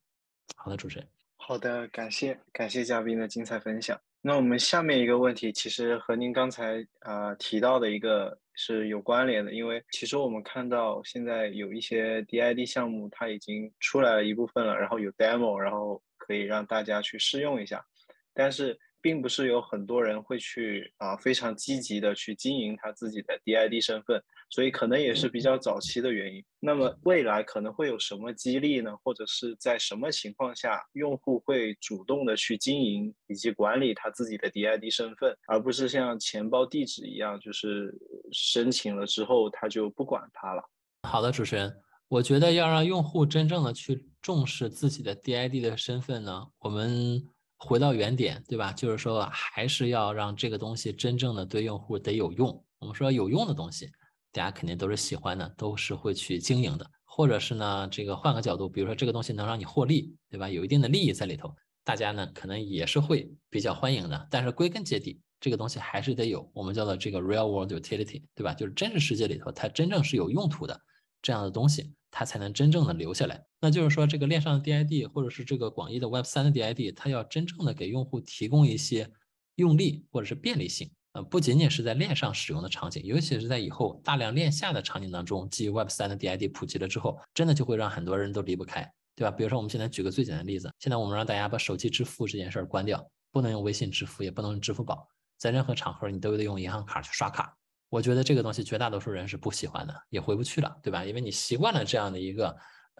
好的，主持人。好的，感谢感谢嘉宾的精彩分享。那我们下面一个问题，其实和您刚才啊提到的一个是有关联的，因为其实我们看到现在有一些 DID 项目，它已经出来了一部分了，然后有 demo，然后可以让大家去试用一下，但是。并不是有很多人会去啊非常积极的去经营他自己的 DID 身份，所以可能也是比较早期的原因。那么未来可能会有什么激励呢？或者是在什么情况下用户会主动的去经营以及管理他自己的 DID 身份，而不是像钱包地址一样，就是申请了之后他就不管它了？好的，主持人，我觉得要让用户真正的去重视自己的 DID 的身份呢，我们。回到原点，对吧？就是说，还是要让这个东西真正的对用户得有用。我们说有用的东西，大家肯定都是喜欢的，都是会去经营的。或者是呢，这个换个角度，比如说这个东西能让你获利，对吧？有一定的利益在里头，大家呢可能也是会比较欢迎的。但是归根结底，这个东西还是得有我们叫做这个 real world utility，对吧？就是真实世界里头它真正是有用途的这样的东西。它才能真正的留下来。那就是说，这个链上的 DID 或者是这个广义的 Web 三的 DID，它要真正的给用户提供一些用力或者是便利性。呃，不仅仅是在链上使用的场景，尤其是在以后大量链下的场景当中，基于 Web 三的 DID 普及了之后，真的就会让很多人都离不开，对吧？比如说，我们现在举个最简单的例子，现在我们让大家把手机支付这件事儿关掉，不能用微信支付，也不能用支付宝，在任何场合你都得用银行卡去刷卡。我觉得这个东西绝大多数人是不喜欢的，也回不去了，对吧？因为你习惯了这样的一个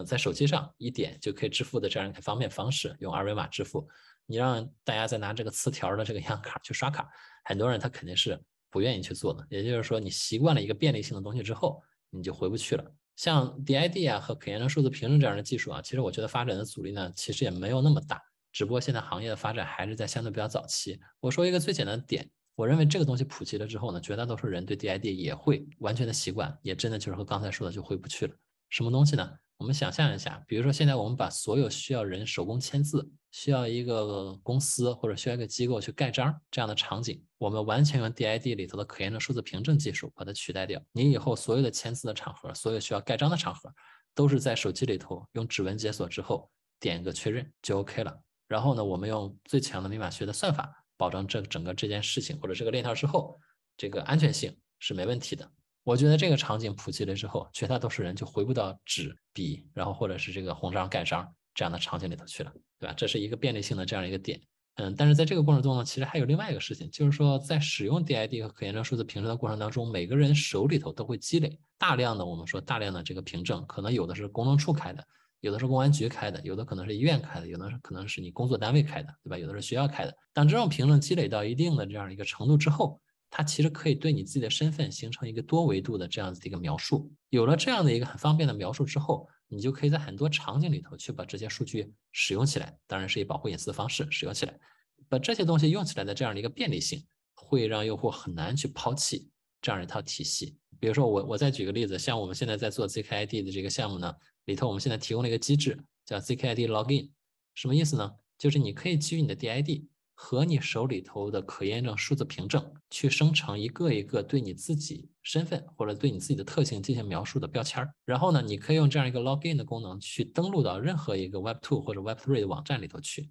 在手机上一点就可以支付的这样一个方便方式，用二维码支付，你让大家再拿这个磁条的这个银行卡去刷卡，很多人他肯定是不愿意去做的。也就是说，你习惯了一个便利性的东西之后，你就回不去了。像 DID 啊和可验证数字凭证这样的技术啊，其实我觉得发展的阻力呢，其实也没有那么大，只不过现在行业的发展还是在相对比较早期。我说一个最简单的点。我认为这个东西普及了之后呢，绝大多数人对 DID 也会完全的习惯，也真的就是和刚才说的就回不去了。什么东西呢？我们想象一下，比如说现在我们把所有需要人手工签字、需要一个公司或者需要一个机构去盖章这样的场景，我们完全用 DID 里头的可验证数字凭证技术把它取代掉。你以后所有的签字的场合，所有需要盖章的场合，都是在手机里头用指纹解锁之后点一个确认就 OK 了。然后呢，我们用最强的密码学的算法。保证这整个这件事情或者这个链条之后，这个安全性是没问题的。我觉得这个场景普及了之后，绝大多数人就回不到纸笔，然后或者是这个红章盖章这样的场景里头去了，对吧？这是一个便利性的这样一个点。嗯，但是在这个过程中呢，其实还有另外一个事情，就是说在使用 DID 和可验证数字凭证的过程当中，每个人手里头都会积累大量的我们说大量的这个凭证，可能有的是公证处开的。有的是公安局开的，有的可能是医院开的，有的可能是你工作单位开的，对吧？有的是学校开的。当这种评论积累到一定的这样一个程度之后，它其实可以对你自己的身份形成一个多维度的这样子的一个描述。有了这样的一个很方便的描述之后，你就可以在很多场景里头去把这些数据使用起来，当然是以保护隐私的方式使用起来。把这些东西用起来的这样的一个便利性，会让用户很难去抛弃这样一套体系。比如说我我再举个例子，像我们现在在做 ZKID 的这个项目呢。里头我们现在提供了一个机制，叫 ZKID Login，什么意思呢？就是你可以基于你的 DID 和你手里头的可验证数字凭证，去生成一个一个对你自己身份或者对你自己的特性进行描述的标签儿。然后呢，你可以用这样一个 Login 的功能去登录到任何一个 Web2 或者 Web3 的网站里头去。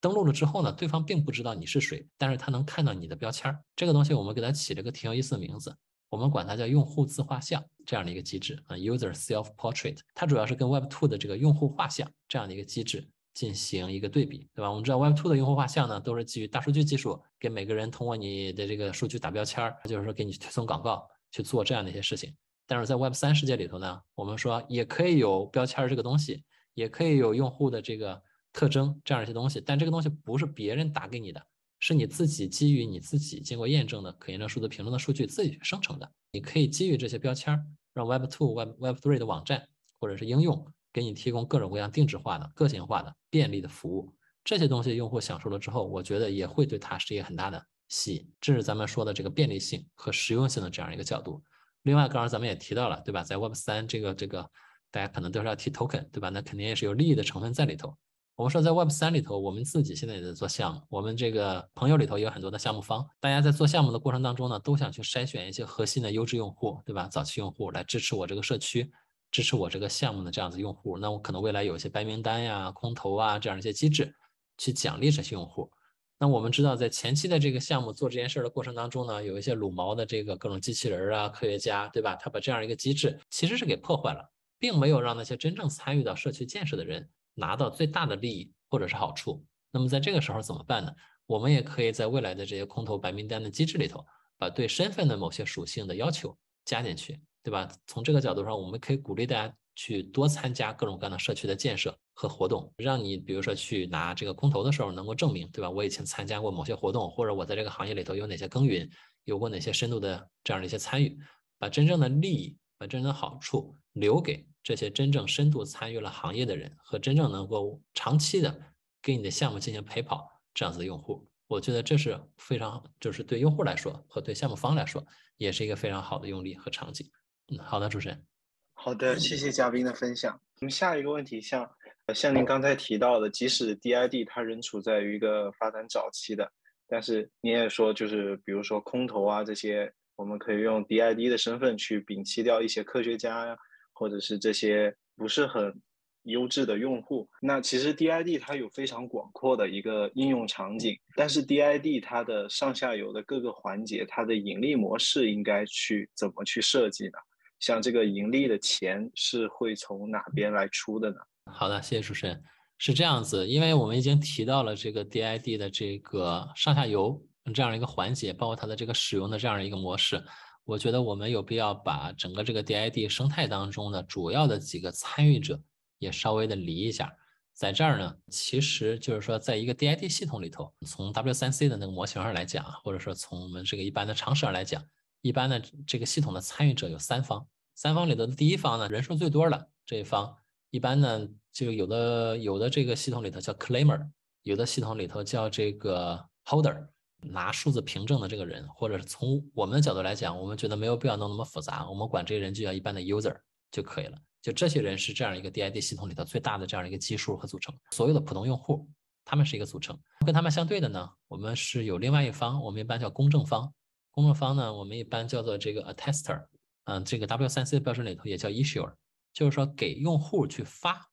登录了之后呢，对方并不知道你是谁，但是他能看到你的标签儿。这个东西我们给它起了个挺有意思的名字。我们管它叫用户自画像这样的一个机制啊，user self portrait，它主要是跟 Web 2的这个用户画像这样的一个机制进行一个对比，对吧？我们知道 Web 2的用户画像呢，都是基于大数据技术，给每个人通过你的这个数据打标签儿，就是说给你推送广告去做这样的一些事情。但是在 Web 3世界里头呢，我们说也可以有标签儿这个东西，也可以有用户的这个特征这样一些东西，但这个东西不是别人打给你的，是你自己基于你自己经过验证的可验证数字凭证的数据自己去生成的。你可以基于这些标签，让 Web 2、Web Web 3的网站或者是应用给你提供各种各样定制化的、个性化的、便利的服务。这些东西用户享受了之后，我觉得也会对它是一个很大的吸引。这是咱们说的这个便利性和实用性的这样一个角度。另外，刚刚咱们也提到了，对吧？在 Web 3这个这个，大家可能都是要提 token，对吧？那肯定也是有利益的成分在里头。我们说在 Web 3里头，我们自己现在也在做项目，我们这个朋友里头也有很多的项目方，大家在做项目的过程当中呢，都想去筛选一些核心的优质用户，对吧？早期用户来支持我这个社区，支持我这个项目的这样子用户。那我可能未来有一些白名单呀、空投啊这样一些机制。去奖励这些用户。那我们知道，在前期的这个项目做这件事的过程当中呢，有一些撸毛的这个各种机器人啊、科学家，对吧？他把这样一个机制其实是给破坏了，并没有让那些真正参与到社区建设的人拿到最大的利益或者是好处。那么在这个时候怎么办呢？我们也可以在未来的这些空投白名单的机制里头，把对身份的某些属性的要求加进去，对吧？从这个角度上，我们可以鼓励大家。去多参加各种各样的社区的建设和活动，让你比如说去拿这个空投的时候能够证明，对吧？我以前参加过某些活动，或者我在这个行业里头有哪些耕耘，有过哪些深度的这样的一些参与，把真正的利益、把真正的好处留给这些真正深度参与了行业的人和真正能够长期的给你的项目进行陪跑这样子的用户。我觉得这是非常，就是对用户来说和对项目方来说，也是一个非常好的用例和场景。嗯，好的，主持人。好的，谢谢嘉宾的分享。我们下一个问题，像像您刚才提到的，即使 DID 它仍处在于一个发展早期的，但是您也说，就是比如说空投啊这些，我们可以用 DID 的身份去摒弃掉一些科学家呀，或者是这些不是很优质的用户。那其实 DID 它有非常广阔的一个应用场景，但是 DID 它的上下游的各个环节，它的盈利模式应该去怎么去设计呢？像这个盈利的钱是会从哪边来出的呢？好的，谢谢主持人。是这样子，因为我们已经提到了这个 DID 的这个上下游这样一个环节，包括它的这个使用的这样一个模式，我觉得我们有必要把整个这个 DID 生态当中的主要的几个参与者也稍微的理一下。在这儿呢，其实就是说，在一个 DID 系统里头，从 W3C 的那个模型上来讲，或者说从我们这个一般的常识上来讲。一般的这个系统的参与者有三方，三方里头的第一方呢，人数最多的这一方，一般呢就有的有的这个系统里头叫 claimer，有的系统里头叫这个 holder，拿数字凭证的这个人，或者是从我们的角度来讲，我们觉得没有必要弄那么复杂，我们管这些人就叫一般的 user 就可以了。就这些人是这样一个 DID 系统里头最大的这样一个基数和组成，所有的普通用户他们是一个组成，跟他们相对的呢，我们是有另外一方，我们一般叫公证方。公证方呢，我们一般叫做这个 attester，嗯，这个 W3C 的标准里头也叫 issuer，就是说给用户去发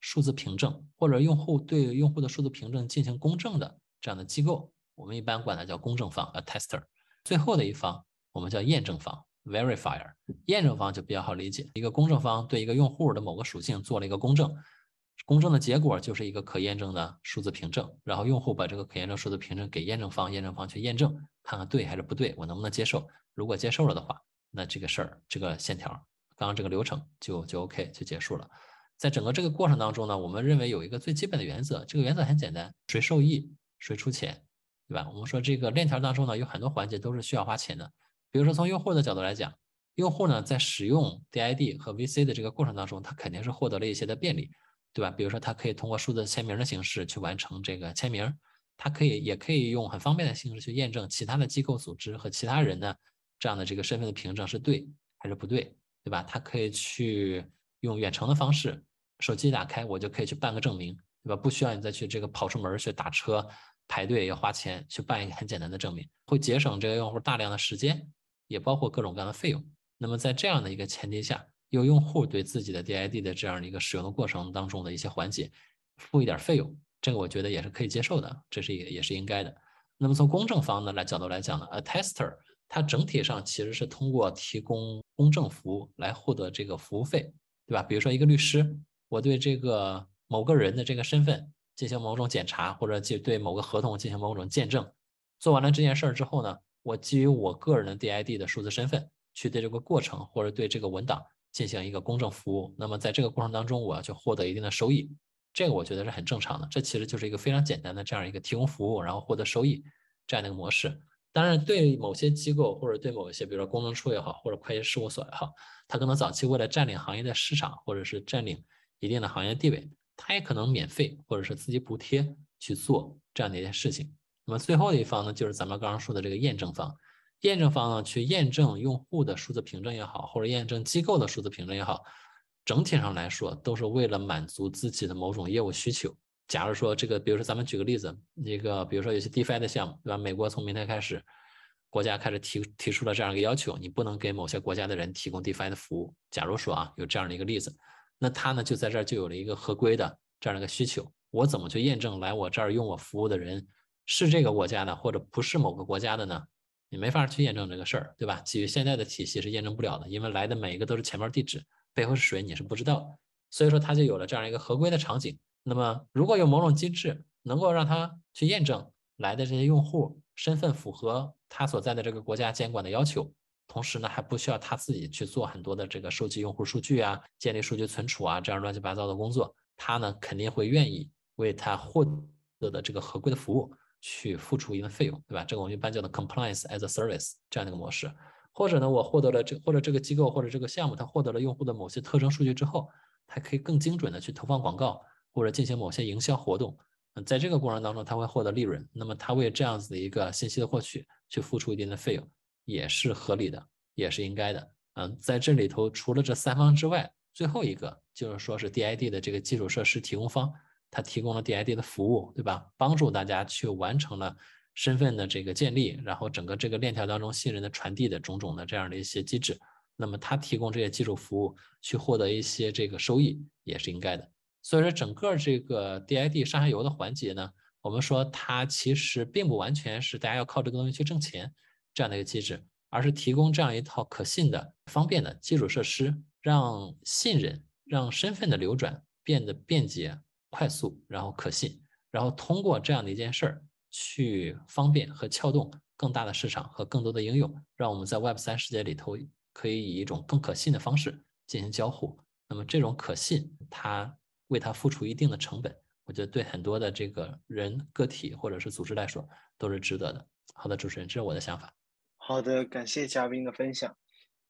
数字凭证，或者用户对用户的数字凭证进行公证的这样的机构，我们一般管它叫公证方 a tester。最后的一方我们叫验证方 verifier，验证方就比较好理解，一个公证方对一个用户的某个属性做了一个公证。公证的结果就是一个可验证的数字凭证，然后用户把这个可验证数字凭证给验证方，验证方去验证，看看对还是不对，我能不能接受？如果接受了的话，那这个事儿，这个线条，刚刚这个流程就就 OK 就结束了。在整个这个过程当中呢，我们认为有一个最基本的原则，这个原则很简单，谁受益谁出钱，对吧？我们说这个链条当中呢，有很多环节都是需要花钱的，比如说从用户的角度来讲，用户呢在使用 DID 和 VC 的这个过程当中，他肯定是获得了一些的便利。对吧？比如说，他可以通过数字签名的形式去完成这个签名，他可以也可以用很方便的形式去验证其他的机构、组织和其他人的这样的这个身份的凭证是对还是不对，对吧？他可以去用远程的方式，手机打开我就可以去办个证明，对吧？不需要你再去这个跑出门去打车排队要花钱去办一个很简单的证明，会节省这个用户大量的时间，也包括各种各样的费用。那么在这样的一个前提下。有用户对自己的 DID 的这样的一个使用的过程当中的一些环节付一点费用，这个我觉得也是可以接受的，这是也也是应该的。那么从公证方的来角度来讲呢，attester 它整体上其实是通过提供公证服务来获得这个服务费，对吧？比如说一个律师，我对这个某个人的这个身份进行某种检查，或者就对某个合同进行某种见证，做完了这件事儿之后呢，我基于我个人的 DID 的数字身份去对这个过程或者对这个文档。进行一个公证服务，那么在这个过程当中，我要去获得一定的收益，这个我觉得是很正常的。这其实就是一个非常简单的这样一个提供服务，然后获得收益这样的一个模式。当然，对某些机构或者对某一些，比如说公证处也好，或者会计事务所也好，它可能早期为了占领行业的市场，或者是占领一定的行业地位，它也可能免费或者是自己补贴去做这样的一件事情。那么最后一方呢，就是咱们刚刚说的这个验证方，验证方呢去验证用户的数字凭证也好，或者验证机构的数字凭证也好，整体上来说都是为了满足自己的某种业务需求。假如说这个，比如说咱们举个例子，一个比如说有些 DeFi 的项目，对吧？美国从明天开始，国家开始提提出了这样一个要求，你不能给某些国家的人提供 DeFi 的服务。假如说啊，有这样的一个例子，那他呢就在这儿就有了一个合规的这样一个需求。我怎么去验证来我这儿用我服务的人是这个国家的，或者不是某个国家的呢？你没法去验证这个事儿，对吧？基于现在的体系是验证不了的，因为来的每一个都是钱包地址，背后是谁你是不知道。所以说他就有了这样一个合规的场景。那么，如果有某种机制能够让他去验证来的这些用户身份符合他所在的这个国家监管的要求，同时呢还不需要他自己去做很多的这个收集用户数据啊、建立数据存储啊这样乱七八糟的工作，他呢肯定会愿意为他获得的这个合规的服务去付出一定的费用，对吧？这个我们一般叫做 compliance as a service 这样的一个模式。或者呢，我获得了这或者这个机构或者这个项目，它获得了用户的某些特征数据之后，还可以更精准的去投放广告。或者进行某些营销活动，嗯，在这个过程当中，他会获得利润。那么，他为这样子的一个信息的获取去付出一定的费用，也是合理的，也是应该的。嗯，在这里头，除了这三方之外，最后一个就是说是 DID 的这个基础设施提供方，他提供了 DID 的服务，对吧？帮助大家去完成了身份的这个建立，然后整个这个链条当中信任的传递的种种的这样的一些机制。那么，他提供这些基础服务去获得一些这个收益，也是应该的。所以说，整个这个 DID 上下游的环节呢，我们说它其实并不完全是大家要靠这个东西去挣钱这样的一个机制，而是提供这样一套可信的、方便的基础设施，让信任、让身份的流转变得便捷、快速，然后可信，然后通过这样的一件事儿去方便和撬动更大的市场和更多的应用，让我们在 Web 三世界里头可以以一种更可信的方式进行交互。那么这种可信，它。为它付出一定的成本，我觉得对很多的这个人个体或者是组织来说都是值得的。好的，主持人，这是我的想法。好的，感谢嘉宾的分享。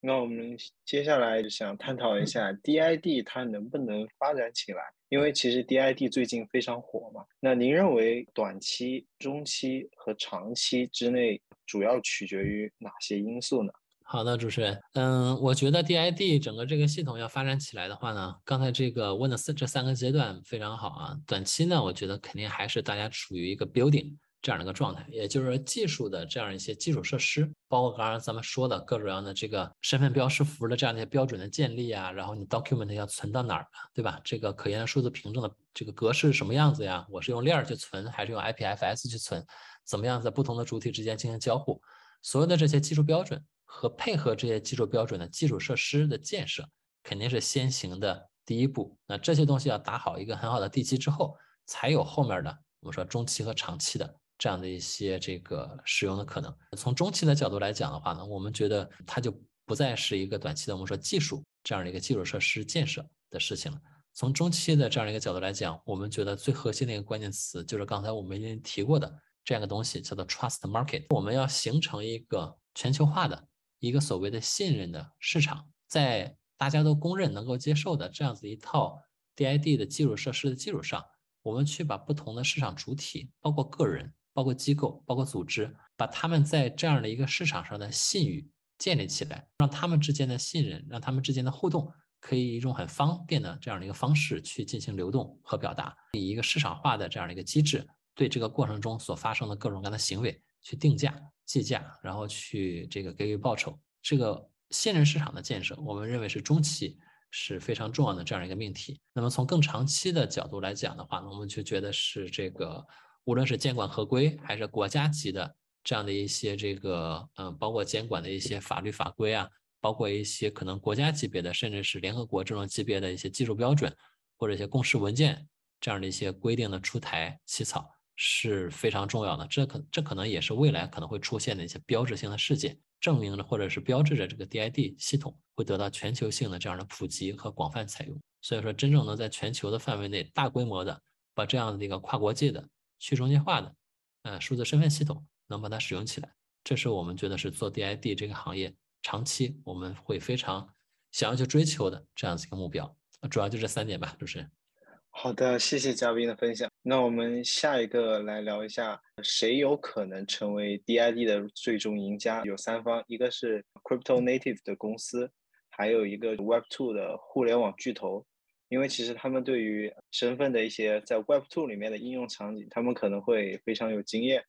那我们接下来想探讨一下 DID 它能不能发展起来？因为其实 DID 最近非常火嘛。那您认为短期、中期和长期之内主要取决于哪些因素呢？好的，主持人，嗯，我觉得 DID 整个这个系统要发展起来的话呢，刚才这个问的四这三个阶段非常好啊。短期呢，我觉得肯定还是大家处于一个 building 这样的一个状态，也就是说技术的这样一些基础设施，包括刚刚咱们说的各种各样的这个身份标识符的这样的一些标准的建立啊，然后你 document 要存到哪儿，对吧？这个可验数字凭证的这个格式是什么样子呀？我是用链儿去存还是用 IPFS 去存？怎么样在不同的主体之间进行交互？所有的这些技术标准。和配合这些技术标准的基础设施的建设，肯定是先行的第一步。那这些东西要打好一个很好的地基之后，才有后面的我们说中期和长期的这样的一些这个使用的可能。从中期的角度来讲的话呢，我们觉得它就不再是一个短期的我们说技术这样的一个基础设施建设的事情了。从中期的这样一个角度来讲，我们觉得最核心的一个关键词就是刚才我们已经提过的这样一个东西，叫做 trust market。我们要形成一个全球化的。一个所谓的信任的市场，在大家都公认能够接受的这样子一套 DID 的基础设施的基础上，我们去把不同的市场主体，包括个人、包括机构、包括组织，把他们在这样的一个市场上的信誉建立起来，让他们之间的信任，让他们之间的互动，可以以一种很方便的这样的一个方式去进行流动和表达，以一个市场化的这样的一个机制，对这个过程中所发生的各种各样的行为去定价。计价，然后去这个给予报酬，这个信任市场的建设，我们认为是中期是非常重要的这样一个命题。那么从更长期的角度来讲的话呢，我们就觉得是这个，无论是监管合规，还是国家级的这样的一些这个，嗯，包括监管的一些法律法规啊，包括一些可能国家级别的，甚至是联合国这种级别的一些技术标准或者一些共识文件这样的一些规定的出台起草。是非常重要的，这可这可能也是未来可能会出现的一些标志性的事件，证明了或者是标志着这个 DID 系统会得到全球性的这样的普及和广泛采用。所以说，真正能在全球的范围内大规模的把这样的一个跨国界的去中心化的呃数字身份系统能把它使用起来。这是我们觉得是做 DID 这个行业长期我们会非常想要去追求的这样子一个目标。主要就这三点吧，主持人。好的，谢谢嘉宾的分享。那我们下一个来聊一下，谁有可能成为 DID 的最终赢家？有三方，一个是 Crypto Native 的公司，还有一个 Web2 的互联网巨头。因为其实他们对于身份的一些在 Web Two 里面的应用场景，他们可能会非常有经验。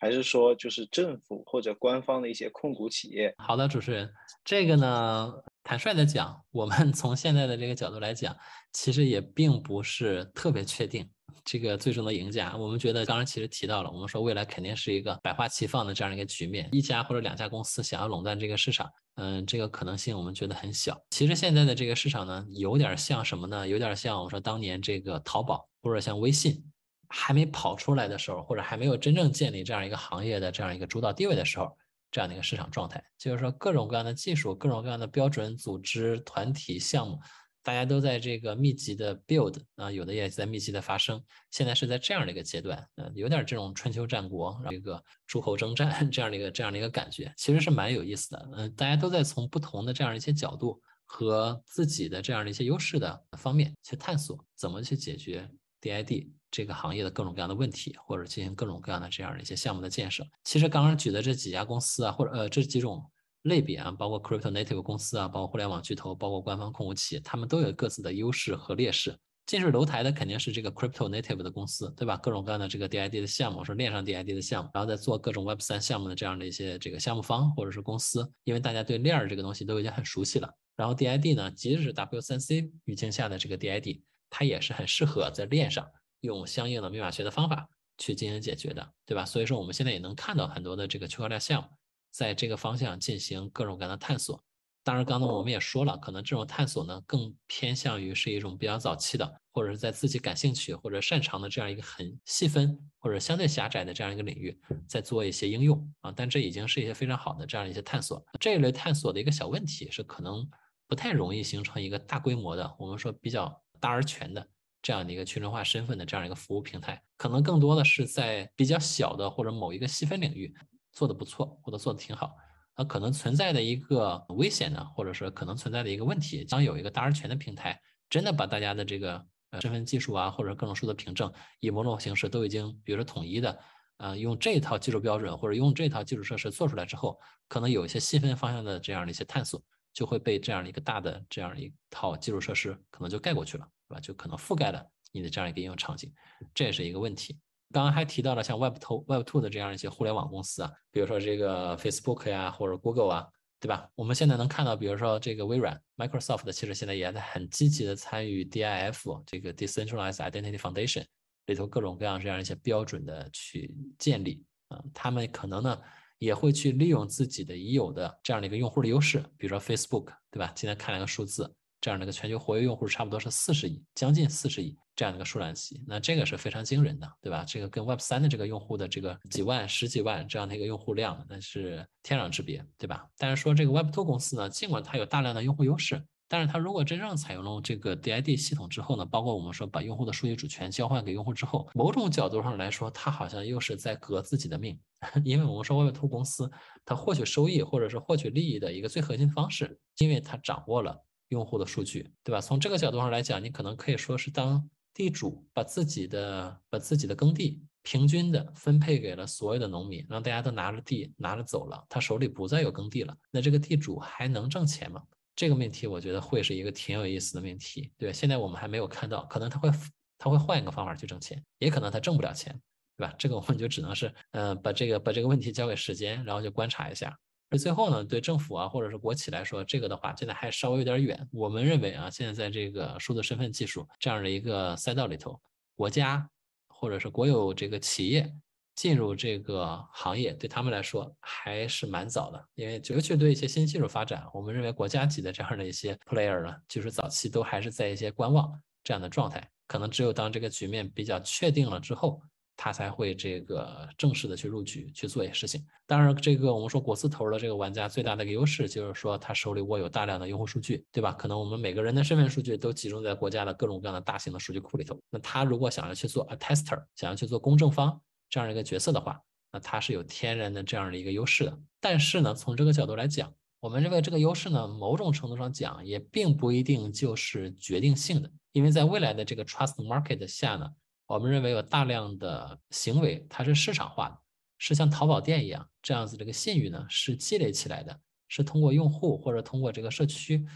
还是说就是政府或者官方的一些控股企业？好的，主持人，这个呢，坦率的讲，我们 从现在的这个角度来讲，其实也并不是特别确定这个最终的赢家。我们觉得刚刚其实提到了，我们说未来肯定是一个百花齐放的这样一个局面，一家或者两家公司想要垄断这个市场，嗯，这个可能性我们觉得很小。其实现在的这个市场呢，有点像什么呢？有点像我们说当年这个淘宝或者像微信。还没跑出来的时候，或者还没有真正建立这样一个行业的这样一个主导地位的时候，这样的一个市场状态，就是说各种各样的技术、各种各样的标准、组织、团体、项目，大家都在这个密集的 build 啊，有的也在密集的发生。现在是在这样的一个阶段，呃，有点这种春秋战国这个诸侯征战这样的一个这样的一个感觉，其实是蛮有意思的。嗯，大家都在从不同的这样一些角度和自己的这样的一些优势的方面去探索，怎么去解决 DID。这个行业的各种各样的问题，或者进行各种各样的这样的一些项目的建设。其实刚刚举的这几家公司啊，或者呃这几种类别啊，包括 crypto native 公司啊，包括互联网巨头，包括官方控股企业，他们都有各自的优势和劣势。近水楼台的肯定是这个 crypto native 的公司，对吧？各种各样的这个 DID 的项目，是链上 DID 的项目，然后再做各种 Web 三项目的这样的一些这个项目方或者是公司，因为大家对链儿这个东西都已经很熟悉了。然后 DID 呢，即使是 W3C 语境下的这个 DID，它也是很适合在链上。用相应的密码学的方法去进行解决的，对吧？所以说我们现在也能看到很多的这个区块链项目在这个方向进行各种各样的探索。当然，刚才我们也说了，可能这种探索呢更偏向于是一种比较早期的，或者是在自己感兴趣或者擅长的这样一个很细分或者相对狭窄的这样一个领域，在做一些应用啊。但这已经是一些非常好的这样一些探索。这一类探索的一个小问题是，可能不太容易形成一个大规模的，我们说比较大而全的。这样的一个去中心化身份的这样一个服务平台，可能更多的是在比较小的或者某一个细分领域做的不错，或者做的挺好。那可能存在的一个危险呢，或者说可能存在的一个问题，当有一个大而全的平台真的把大家的这个呃身份技术啊，或者各种数字凭证以某种形式都已经，比如说统一的，呃，用这套技术标准或者用这套基础设施做出来之后，可能有一些细分方向的这样的一些探索就会被这样的一个大的这样一套基础设施可能就盖过去了。对吧？就可能覆盖了你的这样一个应用场景，这也是一个问题。刚刚还提到了像 Web 2 Web Two 的这样一些互联网公司啊，比如说这个 Facebook 呀，或者 Google 啊，对吧？我们现在能看到，比如说这个微软 Microsoft，的其实现在也在很积极的参与 DIF 这个 Decentralized Identity Foundation 里头各种各样这样一些标准的去建立啊，他们可能呢也会去利用自己的已有的这样的一个用户的优势，比如说 Facebook，对吧？今天看了一个数字。这样的一个全球活跃用户差不多是四十亿，将近四十亿这样的一个数量级，那这个是非常惊人的，对吧？这个跟 Web 三的这个用户的这个几万、十几万这样的一个用户量，那是天壤之别，对吧？但是说这个 Web two 公司呢，尽管它有大量的用户优势，但是它如果真正采用了这个 DID 系统之后呢，包括我们说把用户的数据主权交换给用户之后，某种角度上来说，它好像又是在革自己的命，因为我们说 Web two 公司它获取收益或者是获取利益的一个最核心方式，因为它掌握了。用户的数据，对吧？从这个角度上来讲，你可能可以说是当地主把自己的把自己的耕地平均的分配给了所有的农民，让大家都拿着地拿着走了，他手里不再有耕地了，那这个地主还能挣钱吗？这个命题我觉得会是一个挺有意思的命题。对，现在我们还没有看到，可能他会他会换一个方法去挣钱，也可能他挣不了钱，对吧？这个我们就只能是嗯，把这个把这个问题交给时间，然后就观察一下。而最后呢，对政府啊，或者是国企来说，这个的话现在还稍微有点远。我们认为啊，现在在这个数字身份技术这样的一个赛道里头，国家或者是国有这个企业进入这个行业，对他们来说还是蛮早的。因为尤其对一些新技术发展，我们认为国家级的这样的一些 player 呢，就是早期都还是在一些观望这样的状态。可能只有当这个局面比较确定了之后。他才会这个正式的去入局去做一些事情。当然，这个我们说国字头的这个玩家最大的一个优势就是说他手里握有大量的用户数据，对吧？可能我们每个人的身份数据都集中在国家的各种各样的大型的数据库里头。那他如果想要去做 a tester，想要去做公证方这样一个角色的话，那他是有天然的这样的一个优势的。但是呢，从这个角度来讲，我们认为这个优势呢，某种程度上讲也并不一定就是决定性的，因为在未来的这个 trust market 下呢，我们认为有大量的行为它是市场化的，是像淘宝店一样这样子，这个信誉呢是积累起来的，是通过用户或者通过这个社区，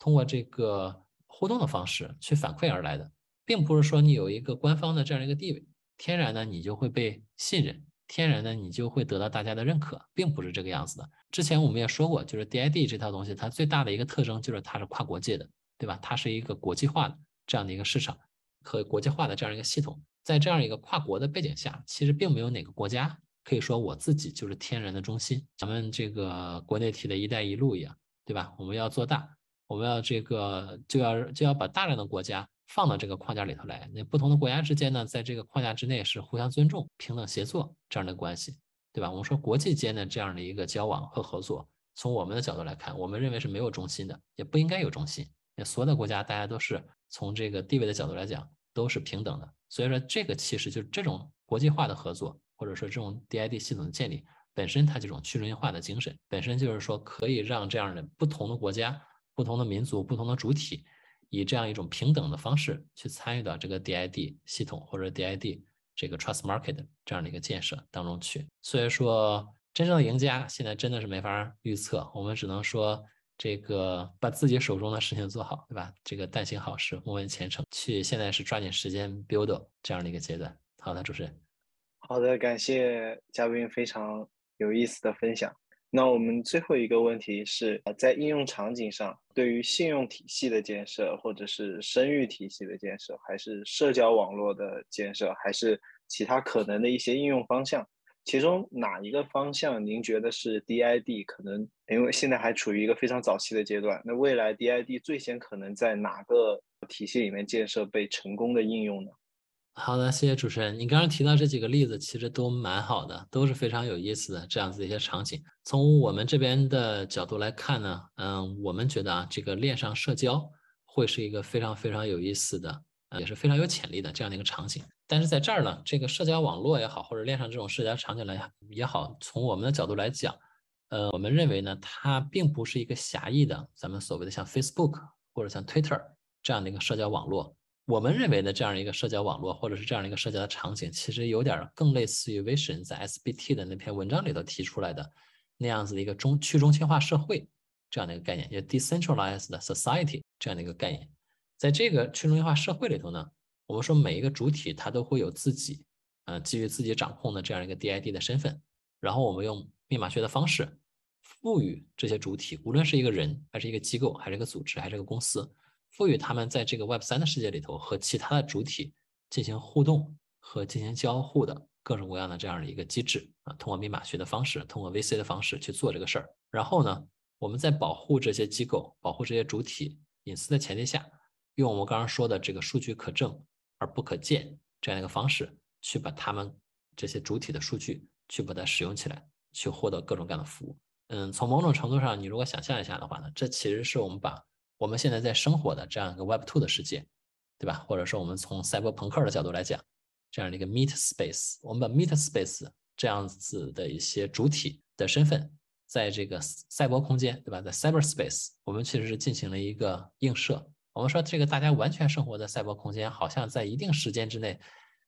通过这个互动的方式去反馈而来的，并不是说你有一个官方的这样一个地位，天然的你就会被信任。天然的，你就会得到大家的认可，并不是这个样子的。之前我们也说过，就是 DID 这套东西，它最大的一个特征就是它是跨国界的，对吧？它是一个国际化的这样的一个市场和国际化的这样一个系统。在这样一个跨国的背景下，其实并没有哪个国家可以说我自己就是天然的中心。咱们这个国内提的一带一路一样，对吧？我们要做大，我们要这个就要就要把大量的国家。放到这个框架里头来，那不同的国家之间呢，在这个框架之内是互相尊重、平等协作这样的关系，对吧？我们说国际间的这样的一个交往和合作，从我们的角度来看，我们认为是没有中心的，也不应该有中心。所有的国家，大家都是从这个地位的角度来讲，都是平等的。所以说，这个其实就是这种国际化的合作，或者说这种 DID 系统的建立，本身它这种去中心化的精神，本身就是说可以让这样的不同的国家、不同的民族、不同的主体。以这样一种平等的方式去参与到这个 DID 系统或者 DID 这个 Trust Market 这样的一个建设当中去。所以说，真正的赢家现在真的是没法预测，我们只能说这个把自己手中的事情做好，对吧？这个但行好事，莫问前程。去现在是抓紧时间 build 这样的一个阶段。好的，主持人。好的，感谢嘉宾非常有意思的分享。那我们最后一个问题是，在应用场景上，对于信用体系的建设，或者是声誉体系的建设，还是社交网络的建设，还是其他可能的一些应用方向，其中哪一个方向您觉得是 DID 可能？因为现在还处于一个非常早期的阶段，那未来 DID 最先可能在哪个体系里面建设被成功的应用呢？好的，谢谢主持人。你刚刚提到这几个例子，其实都蛮好的，都是非常有意思的这样子的一些场景。从我们这边的角度来看呢，嗯，我们觉得啊，这个链上社交会是一个非常非常有意思的，也是非常有潜力的这样的一个场景。但是在这儿呢，这个社交网络也好，或者链上这种社交场景来也好，从我们的角度来讲，呃，我们认为呢，它并不是一个狭义的，咱们所谓的像 Facebook 或者像 Twitter 这样的一个社交网络。我们认为的这样一个社交网络，或者是这样一个社交的场景，其实有点更类似于 Vision 在 SBT 的那篇文章里头提出来的那样子的一个中去中心化社会这样的一个概念，也 decentralized society 这样的一个概念。在这个去中心化社会里头呢，我们说每一个主体它都会有自己，呃，基于自己掌控的这样一个 DID 的身份，然后我们用密码学的方式赋予这些主体，无论是一个人，还是一个机构，还是一个组织，还是一个公司。赋予他们在这个 Web 三的世界里头和其他的主体进行互动和进行交互的各种各样的这样的一个机制啊，通过密码学的方式，通过 VC 的方式去做这个事儿。然后呢，我们在保护这些机构、保护这些主体隐私的前提下，用我们刚刚说的这个数据可证而不可见这样一个方式，去把他们这些主体的数据去把它使用起来，去获得各种各样的服务。嗯，从某种程度上，你如果想象一下的话呢，这其实是我们把我们现在在生活的这样一个 Web Two 的世界，对吧？或者说我们从赛博朋克的角度来讲，这样的一个 Meet Space，我们把 Meet Space 这样子的一些主体的身份，在这个赛博空间，对吧？在 Cyber Space，我们其实是进行了一个映射。我们说这个大家完全生活在赛博空间，好像在一定时间之内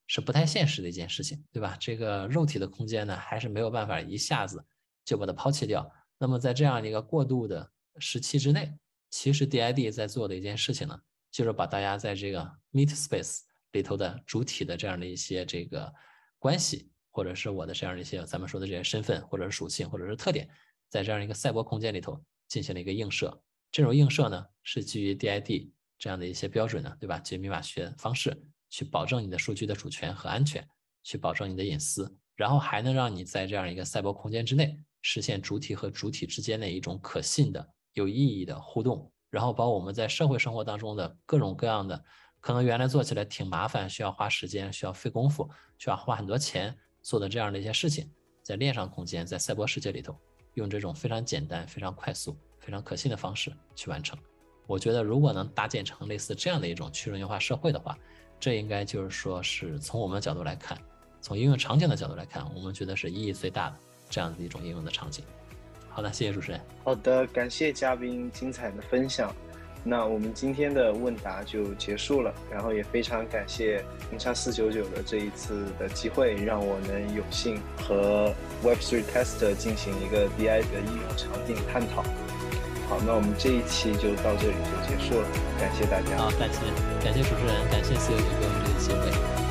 是不太现实的一件事情，对吧？这个肉体的空间呢，还是没有办法一下子就把它抛弃掉。那么在这样一个过渡的时期之内，其实 DID 在做的一件事情呢，就是把大家在这个 Meet Space 里头的主体的这样的一些这个关系，或者是我的这样的一些咱们说的这些身份，或者是属性，或者是特点，在这样一个赛博空间里头进行了一个映射。这种映射呢，是基于 DID 这样的一些标准的，对吧？基于密码学方式去保证你的数据的主权和安全，去保证你的隐私，然后还能让你在这样一个赛博空间之内实现主体和主体之间的一种可信的。有意义的互动，然后把我们在社会生活当中的各种各样的，可能原来做起来挺麻烦，需要花时间，需要费功夫，需要花很多钱做的这样的一些事情，在链上空间，在赛博世界里头，用这种非常简单、非常快速、非常可信的方式去完成。我觉得，如果能搭建成类似这样的一种去中心化社会的话，这应该就是说是从我们角度来看，从应用场景的角度来看，我们觉得是意义最大的这样的一种应用的场景。好的，谢谢主持人。好的，感谢嘉宾精彩的分享。那我们今天的问答就结束了，然后也非常感谢零叉四九九的这一次的机会，让我能有幸和 Web3 Tester 进行一个 DI 的应用场景探讨。好，那我们这一期就到这里就结束了，感谢大家。好，感谢感谢主持人，感谢四九九给我们这个机会。